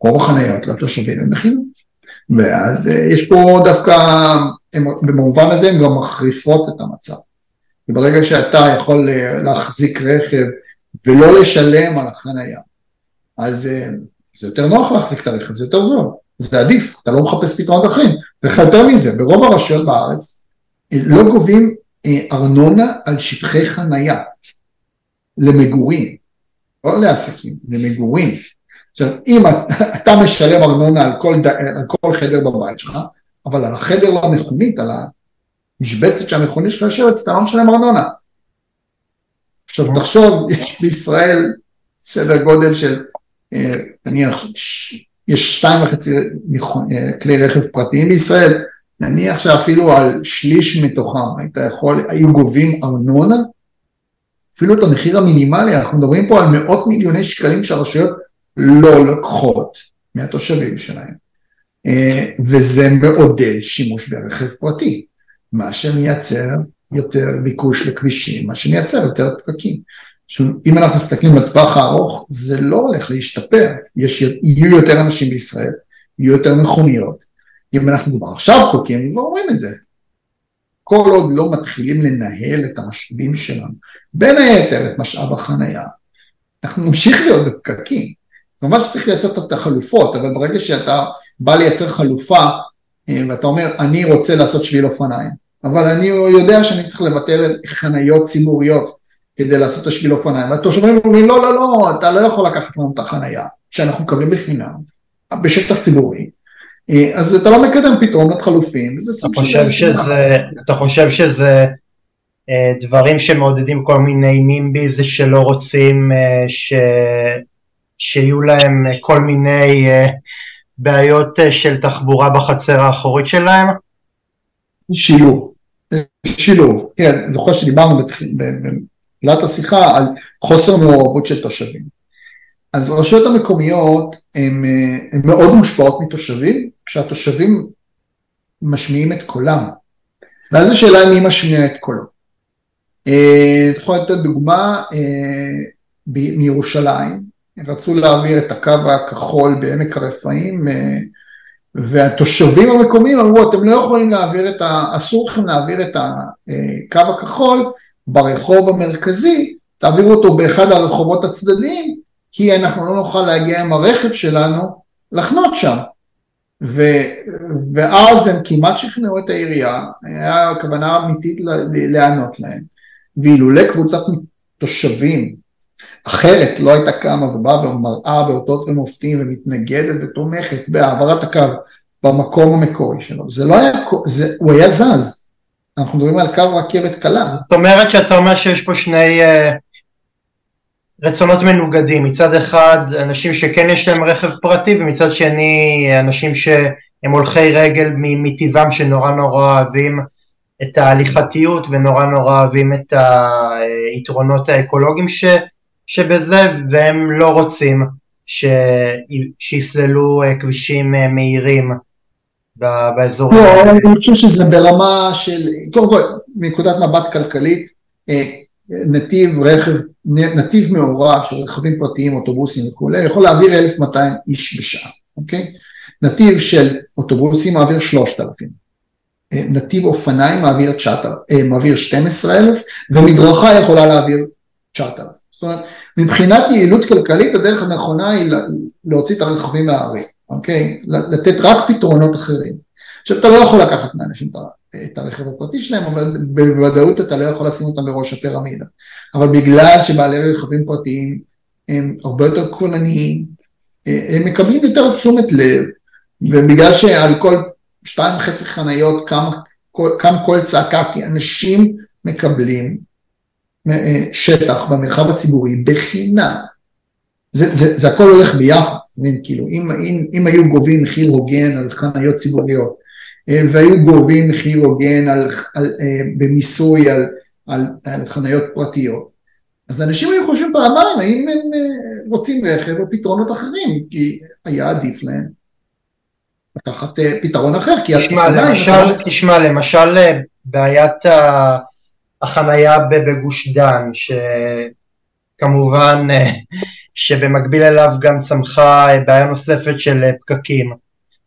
רוב החניות לתושבים הן בחינם. ואז יש פה דווקא, הם, במובן הזה הן גם מחריפות את המצב. וברגע שאתה יכול להחזיק רכב ולא לשלם על החנייה. אז אה, זה יותר נוח להחזיק את הרכב, זה יותר זול, זה עדיף, אתה לא מחפש פתרונות אחרים. ויותר מזה, ברוב הרשויות בארץ אה, לא גובים אה, ארנונה על שטחי חנייה למגורים, לא לעסקים, למגורים. עכשיו, אם אתה משלם ארנונה על כל, על כל חדר בבית שלך, אבל על החדר למכונית, על המשבצת שהמכונית שלך יושבת, אתה לא משלם ארנונה. עכשיו תחשוב, יש בישראל סדר גודל של, אה, נניח, יש שתיים וחצי אה, כלי רכב פרטיים בישראל, נניח שאפילו על שליש מתוכם היית יכול, היו גובים ארנונה, אפילו את המחיר המינימלי, אנחנו מדברים פה על מאות מיליוני שקלים שהרשויות לא לוקחות מהתושבים שלהם. אה, וזה מעודד שימוש ברכב פרטי, מה שמייצר יותר ביקוש לכבישים, מה שמייצר יותר פקקים. אם אנחנו מסתכלים לטווח הארוך, זה לא הולך להשתפר, יש, יהיו יותר אנשים בישראל, יהיו יותר מכוניות. אם אנחנו כבר עכשיו פקקים, כבר אומרים את זה. כל עוד לא מתחילים לנהל את המשאבים שלנו, בין היתר את משאב החנייה, אנחנו נמשיך להיות בפקקים. כמובן שצריך לייצר את החלופות, אבל ברגע שאתה בא לייצר חלופה אה, ואתה אומר, אני רוצה לעשות שביל אופניים, אבל אני יודע שאני צריך לבטל חניות ציבוריות כדי לעשות את השביל אופניים, והתושבים אומרים לא לא לא, אתה לא יכול לקחת לנו את החנייה שאנחנו מקבלים בחינם בשטח ציבורי, אז אתה לא מקדם פתרונות חלופיים, וזה סוג של... חושב שזה, אתה חושב שזה אה, דברים שמעודדים כל מיני נימבי זה שלא רוצים אה, ש... שיהיו להם כל מיני אה, בעיות של תחבורה בחצר האחורית שלהם? שילוב, שילוב, כן, אני זוכר שדיברנו בתחילת השיחה על חוסר מעורבות של תושבים. אז הרשויות המקומיות הן מאוד מושפעות מתושבים, כשהתושבים משמיעים את קולם. ואז השאלה היא מי משמיע את קולו. אה, אתה יכול לתת דוגמה אה, מירושלים, רצו להעביר את הקו הכחול בעמק הרפאים אה, והתושבים המקומיים אמרו אתם לא יכולים להעביר את ה... אסור לכם להעביר את הקו הכחול ברחוב המרכזי, תעבירו אותו באחד הרחובות הצדדיים כי אנחנו לא נוכל להגיע עם הרכב שלנו לחנות שם. ו, ואז הם כמעט שכנעו את העירייה, היה כוונה אמיתית להיענות להם, ואילולא קבוצת תושבים אחרת לא הייתה קמה ובאה ומראה באותות ומופתים ומתנגדת ותומכת בהעברת הקו במקום המקורי שלו, זה לא היה, זה, הוא היה זז, אנחנו מדברים על קו רכבת קלה. זאת אומרת שאתה אומר שיש פה שני uh, רצונות מנוגדים, מצד אחד אנשים שכן יש להם רכב פרטי ומצד שני אנשים שהם הולכי רגל מטבעם שנורא נורא אוהבים את ההליכתיות ונורא נורא אוהבים את היתרונות האקולוגיים ש, שבזה והם לא רוצים ש, שיסללו אה, כבישים אה, מהירים באזור. לא, אני חושב שזה ברמה של, קודם כל מנקודת מבט כלכלית אה, נתיב רכב, נתיב מעורב של רכבים פרטיים, אוטובוסים וכולי, יכול להעביר 1,200 איש בשעה, אוקיי? נתיב של אוטובוסים מעביר 3,000, אה, נתיב אופניים מעביר, 9,000, אה, מעביר 12,000 ומדרכה יכולה להעביר 9,000. זאת אומרת, מבחינת יעילות כלכלית הדרך הנכונה היא להוציא את הרכבים מהערים, אוקיי? לתת רק פתרונות אחרים. עכשיו אתה לא יכול לקחת מאנשים את הרכב הפרטי שלהם, אבל בוודאות אתה לא יכול לשים אותם בראש הפירמידה. אבל בגלל שבעלי רכבים פרטיים הם הרבה יותר קולניים, הם מקבלים יותר תשומת לב, ובגלל שעל כל שתיים וחצי חניות קם, קם קול צעקה, כי אנשים מקבלים אה, שטח במרחב הציבורי בחינם. זה, זה, זה הכל הולך ביחד, כאילו אם, אם, אם היו גובים מחיר הוגן על חניות ציבוריות אה, והיו גובים מחיר הוגן על, על, אה, במיסוי על, על, על חניות פרטיות. אז אנשים היו חושבים פעמיים האם הם אה, רוצים רכב או פתרונות אחרים, כי היה עדיף להם לקחת פתרון אחר, כי תשמע, למשל, אתה... תשמע, למשל בעיית החנייה בגוש דן, שכמובן שבמקביל אליו גם צמחה בעיה נוספת של פקקים.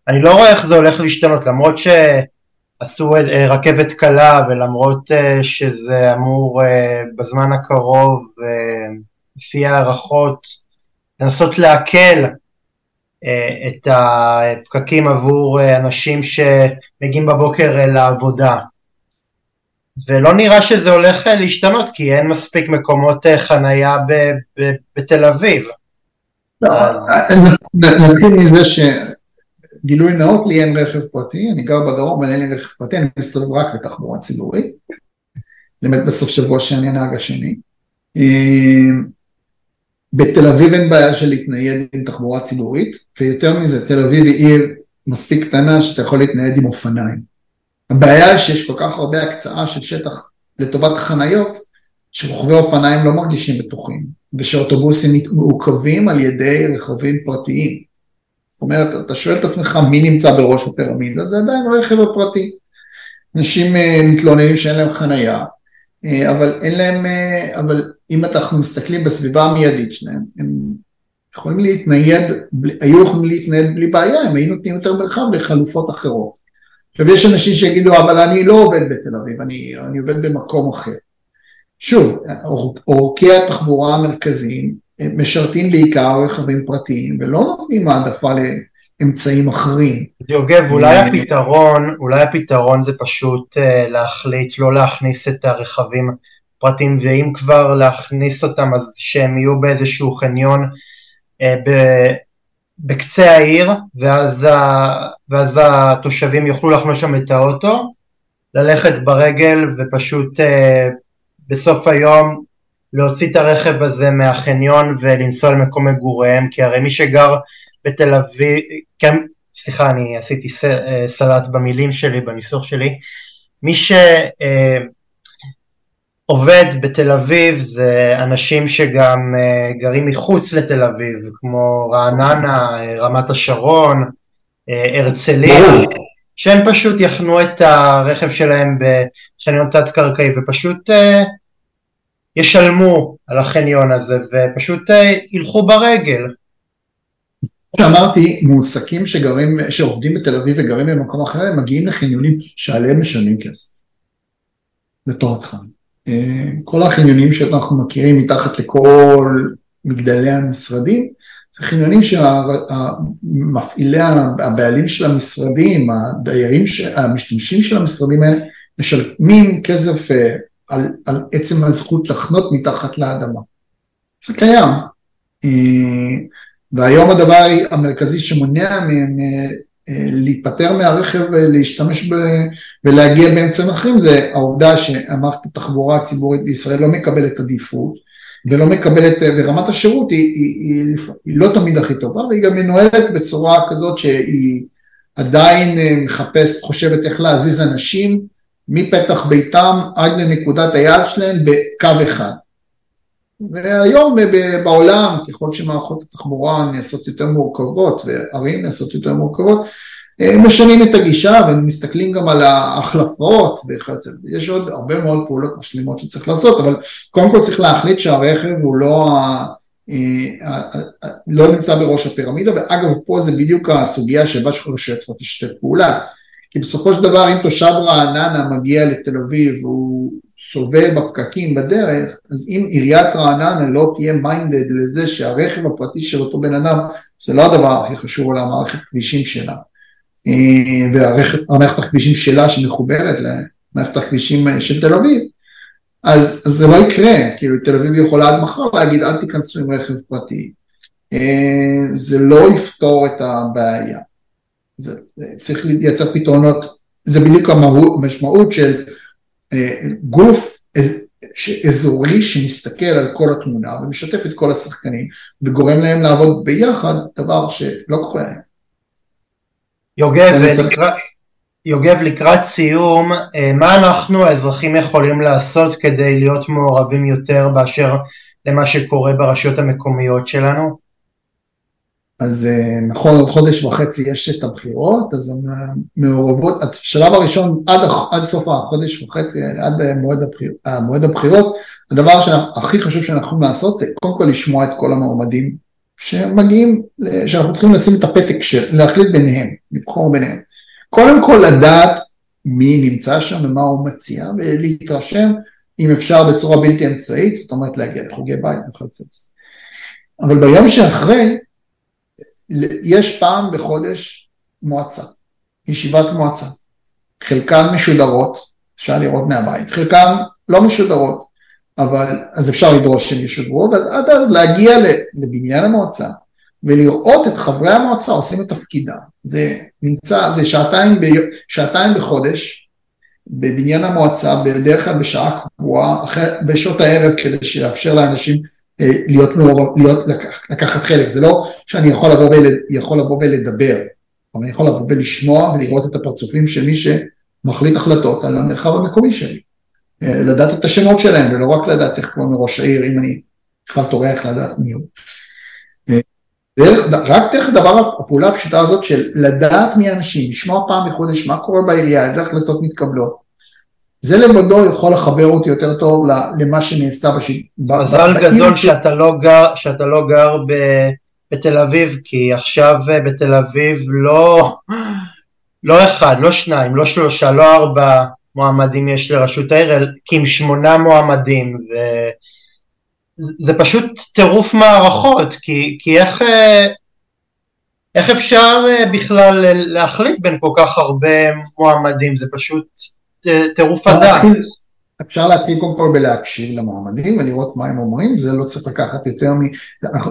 אני לא רואה איך זה הולך להשתנות, למרות שעשו אה, רכבת קלה ולמרות אה, שזה אמור אה, בזמן הקרוב, לפי הערכות, לנסות להקל את הפקקים עבור אנשים שמגיעים בבוקר לעבודה. ולא נראה שזה הולך להשתנות כי אין מספיק מקומות חנייה בתל אביב. לא, נתחיל מזה גילוי נאות, לי אין רכב פרטי, אני גר בדרום אבל אין לי רכב פרטי, אני מסתובב רק בתחבורה ציבורית, למעט בסוף שבוע שאני הנהג השני. אמ, בתל אביב אין בעיה של להתנייד עם תחבורה ציבורית, ויותר מזה, תל אביב היא עיר מספיק קטנה שאתה יכול להתנייד עם אופניים. הבעיה היא שיש כל כך הרבה הקצאה של שטח לטובת חניות, שרוכבי אופניים לא מרגישים בטוחים, ושאוטובוסים מעוכבים על ידי רכבים פרטיים. זאת אומרת, אתה שואל את עצמך מי נמצא בראש הפירמידה, זה עדיין רכב הפרטי. אנשים אה, מתלוננים שאין להם חנייה, אה, אבל אין להם, אה, אבל אם אנחנו מסתכלים בסביבה המיידית שלהם, הם יכולים להתנייד, היו יכולים להתנייד בלי בעיה, הם היו נותנים יותר מרחב לחלופות אחרות. עכשיו יש אנשים שיגידו, אבל אני לא עובד בתל אביב, אני, אני עובד במקום אחר. שוב, אורכי התחבורה המרכזיים משרתים בעיקר רכבים פרטיים ולא נותנים העדפה לאמצעים אחרים. יוגב, אולי אה, הפתרון, אולי הפתרון זה פשוט אה, להחליט לא להכניס את הרכבים פרטיים ואם כבר להכניס אותם אז שהם יהיו באיזשהו חניון אה, בקצה העיר ואז, ואז התושבים יוכלו לחנות שם את האוטו, ללכת ברגל ופשוט בסוף היום להוציא את הרכב הזה מהחניון ולנסוע למקום מגוריהם, כי הרי מי שגר בתל אביב, כן, סליחה, אני עשיתי אה, סלט במילים שלי, בניסוח שלי, מי שרוצה עובד בתל אביב זה אנשים שגם uh, גרים מחוץ לתל אביב, כמו רעננה, uh, רמת השרון, uh, הרצליה, שהם פשוט יחנו את הרכב שלהם בחניון תת-קרקעי ופשוט ישלמו על החניון הזה ופשוט ילכו ברגל. שאמרתי, מועסקים שגרים, שעובדים בתל אביב וגרים במקום אחר, הם מגיעים לחניונים שעליהם משלמים כסף. לתור התחלה. אה, כל החניונים שאנחנו מכירים מתחת לכל מגדלי המשרדים, זה חניונים שהמפעילי, הבעלים של המשרדים, הדיירים, המשתמשים של המשרדים האלה, משלמים כסף אה, על, על עצם הזכות לחנות מתחת לאדמה. זה קיים. אה, והיום הדבר המרכזי שמונע מהם אה, להיפטר מהרכב ולהשתמש ב... ולהגיע באמצעים אחרים זה העובדה שהמערכת התחבורה הציבורית בישראל לא מקבלת עדיפות ולא מקבלת, ורמת השירות היא, היא, היא, היא לא תמיד הכי טובה והיא גם מנוהלת בצורה כזאת שהיא עדיין אה, מחפשת, חושבת איך להזיז אנשים מפתח ביתם עד לנקודת היעד שלהם בקו אחד. והיום בעולם, ככל שמערכות התחבורה נעשות יותר מורכבות וערים נעשות יותר מורכבות, אה, משנים את הגישה ומסתכלים גם על ההחלפות וכיוצא, יש עוד הרבה מאוד פעולות משלימות שצריך לעשות, אבל קודם כל צריך להחליט שהרכב הוא לא, אה, לא נמצא בראש הפירמידה, ואגב פה זה בדיוק הסוגיה שבה שחרשת צריכה לשתף פעולה, כי בסופו של דבר אם תושב רעננה מגיע לתל אביב והוא סובל בפקקים בדרך, אז אם עיריית רעננה לא תהיה מיינדד לזה שהרכב הפרטי של אותו בן אדם זה לא הדבר הכי חשוב על המערכת כבישים שלה, אה, והמערכת הכבישים שלה שמחוברת למערכת הכבישים של תל אביב, אז, אז זה לא יקרה, כאילו תל אביב יכולה עד מחר להגיד אל תיכנסו עם רכב פרטי, אה, זה לא יפתור את הבעיה, זה, צריך לייצר פתרונות, זה בדיוק המשמעות של גוף אזורי שמסתכל על כל התמונה ומשתף את כל השחקנים וגורם להם לעבוד ביחד, דבר שלא קורה היום. יוגב, לקראת, יוגב, לקראת סיום, אה, מה אנחנו האזרחים יכולים לעשות כדי להיות מעורבים יותר באשר למה שקורה ברשויות המקומיות שלנו? אז אה, נכון, עוד חודש וחצי יש את הבחירות, אז המעורבות, השלב הראשון עד, עד סוף החודש וחצי, עד מועד, הבחיר, מועד הבחירות, הדבר שהכי חשוב שאנחנו יכולים לעשות זה קודם כל לשמוע את כל המועמדים שמגיעים, שאנחנו צריכים לשים את הפתק של, להחליט ביניהם, לבחור ביניהם. קודם כל לדעת מי נמצא שם ומה הוא מציע, ולהתרשם אם אפשר בצורה בלתי אמצעית, זאת אומרת להגיע לחוגי בית וכיוצא אבל ביום שאחרי, יש פעם בחודש מועצה, ישיבת מועצה. חלקן משודרות, אפשר לראות מהבית, חלקן לא משודרות, אבל אז אפשר לדרוש שהן ישודרו, ועד אז להגיע לבניין המועצה ולראות את חברי המועצה עושים את תפקידם. זה נמצא, זה שעתיים, ב, שעתיים בחודש בבניין המועצה, בדרך כלל בשעה קבועה, בשעות הערב כדי שיאפשר לאנשים להיות מעורב, להיות, לקח, לקחת חלק, זה לא שאני יכול לבוא, ול, יכול לבוא ולדבר, אבל אני יכול לבוא ולשמוע ולראות את הפרצופים של מי שמחליט החלטות על המרחב המקומי שלי, אה, לדעת את השמות שלהם ולא רק לדעת איך קוראים לראש העיר, אם אני בכלל טורח לדעת מי הוא. אה, דרך, רק דרך הדבר, הפעולה הפשוטה הזאת של לדעת מי האנשים, לשמוע פעם בחודש מה קורה בעירייה, איזה החלטות מתקבלות, זה לבדו יכול לחבר אותי יותר טוב למה שנעשה בשיט. מזל גדול שאתה לא גר, שאתה לא גר ב, בתל אביב, כי עכשיו אה, בתל אביב לא, לא אחד, לא שניים, לא שלושה, לא ארבע מועמדים יש לראשות העיר, כי עם שמונה מועמדים, וזה פשוט טירוף מערכות, כי, כי איך, אה, איך אפשר אה, בכלל להחליט בין כל כך הרבה מועמדים, זה פשוט טירוף הדעת. אפשר להתחיל קודם כל בלהקשיב למועמדים ולראות מה הם אומרים, זה לא צריך לקחת יותר מ...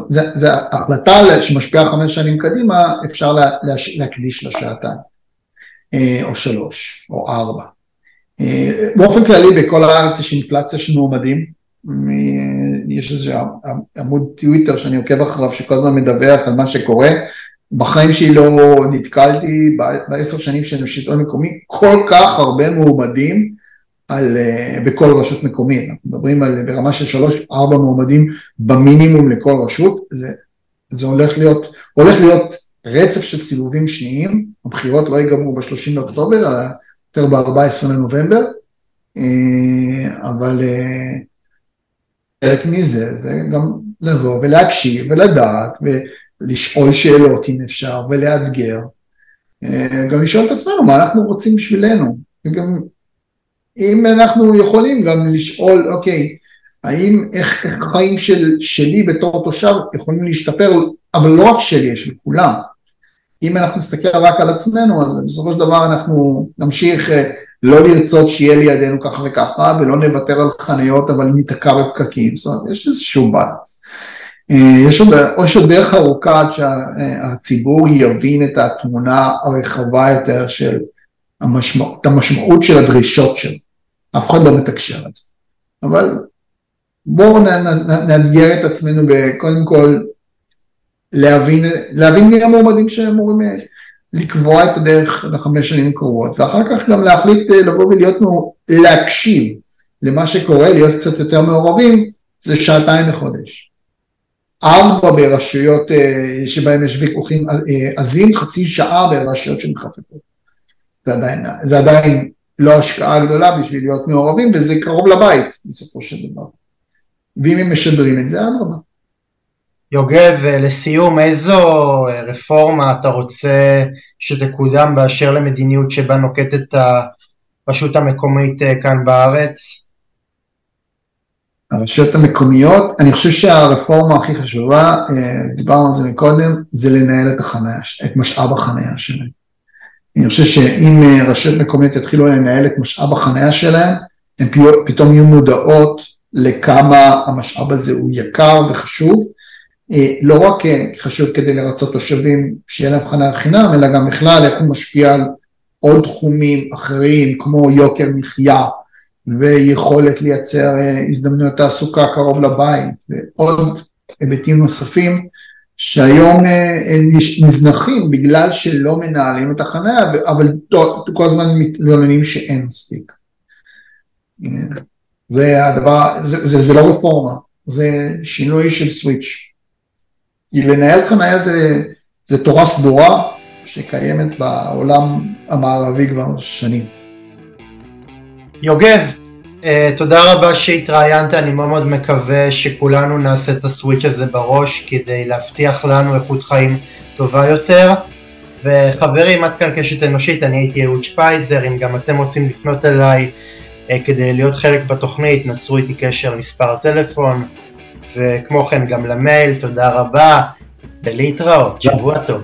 זה, זה החלטה שמשפיעה חמש שנים קדימה, אפשר לה, להקדיש לה שעתיים, אה, או שלוש, או ארבע. אה, באופן כללי בכל הארץ יש אינפלציה של מועמדים, יש איזה עמוד טוויטר שאני עוקב אחריו שכל הזמן מדווח על מה שקורה, בחיים שלי לא נתקלתי בעשר שנים של שלטון מקומי כל כך הרבה מועמדים על, uh, בכל רשות מקומית, אנחנו מדברים על ברמה של שלוש ארבע מועמדים במינימום לכל רשות, זה, זה הולך להיות, הולך להיות רצף של סיבובים שניים, הבחירות לא ייגמרו ב-30 לאוקטובר, אלא יותר ב-14 לנובמבר, uh, אבל חלק מזה זה גם לבוא ולהקשיב ולדעת ולשאול שאלות אם אפשר ולאתגר, גם לשאול את עצמנו מה אנחנו רוצים בשבילנו, וגם אם אנחנו יכולים גם לשאול, אוקיי, האם, איך, איך החיים של, שלי בתור תושב יכולים להשתפר, אבל לא רק שלי, של כולם. אם אנחנו נסתכל רק על עצמנו, אז בסופו של דבר אנחנו נמשיך אה, לא לרצות שיהיה לידינו ככה וככה, ולא נוותר על חניות, אבל ניתקע בפקקים, זאת אומרת, יש איזשהו בלנס. אה, יש עוד, יש עוד דרך ארוכה עד שהציבור יבין את התמונה הרחבה יותר של המשמעות, המשמעות של הדרישות שלו. אף אחד לא מתקשר את זה. אבל בואו נאתגר את עצמנו קודם כל להבין, להבין מי המועמדים שאמורים אה, לקבוע את הדרך לחמש שנים הקרובות, ואחר כך גם להחליט אה, לבוא ולהיות, להקשיב למה שקורה, להיות קצת יותר מעורבים, זה שעתיים לחודש. ארבע ברשויות אה, שבהן יש ויכוחים עזים, חצי שעה ברשויות שמחפפות. זה עדיין, זה עדיין לא השקעה גדולה בשביל להיות מעורבים, וזה קרוב לבית בסופו של דבר. ואם הם משדרים את זה, אדרבה. יוגב, לסיום, איזו רפורמה אתה רוצה שתקודם באשר למדיניות שבה נוקטת הרשות המקומית אה, כאן בארץ? הרשויות המקומיות, אני חושב שהרפורמה הכי חשובה, אה, דיברנו על זה מקודם, זה לנהל את החניה, את משאב החניה שלהם. אני חושב שאם אה, רשויות מקומיות יתחילו לנהל את משאב החניה שלהם, הן פתאום יהיו מודעות לכמה המשאב הזה הוא יקר וחשוב, אה, לא רק חשוב כדי לרצות תושבים שיהיה להם חניה חינם, אלא גם בכלל איך הוא משפיע על עוד תחומים אחרים כמו יוקר מחיה ויכולת לייצר הזדמנויות תעסוקה קרוב לבית ועוד היבטים נוספים שהיום אה, נזנחים בגלל שלא מנהלים את החניה, אבל כל הזמן מתלוננים שאין מספיק. זה הדבר, זה, זה, זה לא רפורמה, זה שינוי של סוויץ'. לנהל חניה זה, זה תורה סדורה שקיימת בעולם המערבי כבר שנים. יוגב, Uh, תודה רבה שהתראיינת, אני מאוד מאוד מקווה שכולנו נעשה את הסוויץ' הזה בראש כדי להבטיח לנו איכות חיים טובה יותר. וחברים, עד כאן קשת אנושית, אני הייתי אהוד שפייזר, אם גם אתם רוצים לפנות אליי uh, כדי להיות חלק בתוכנית, נצרו איתי קשר מספר טלפון, וכמו כן גם למייל, תודה רבה, ולהתראות, שבוע טוב.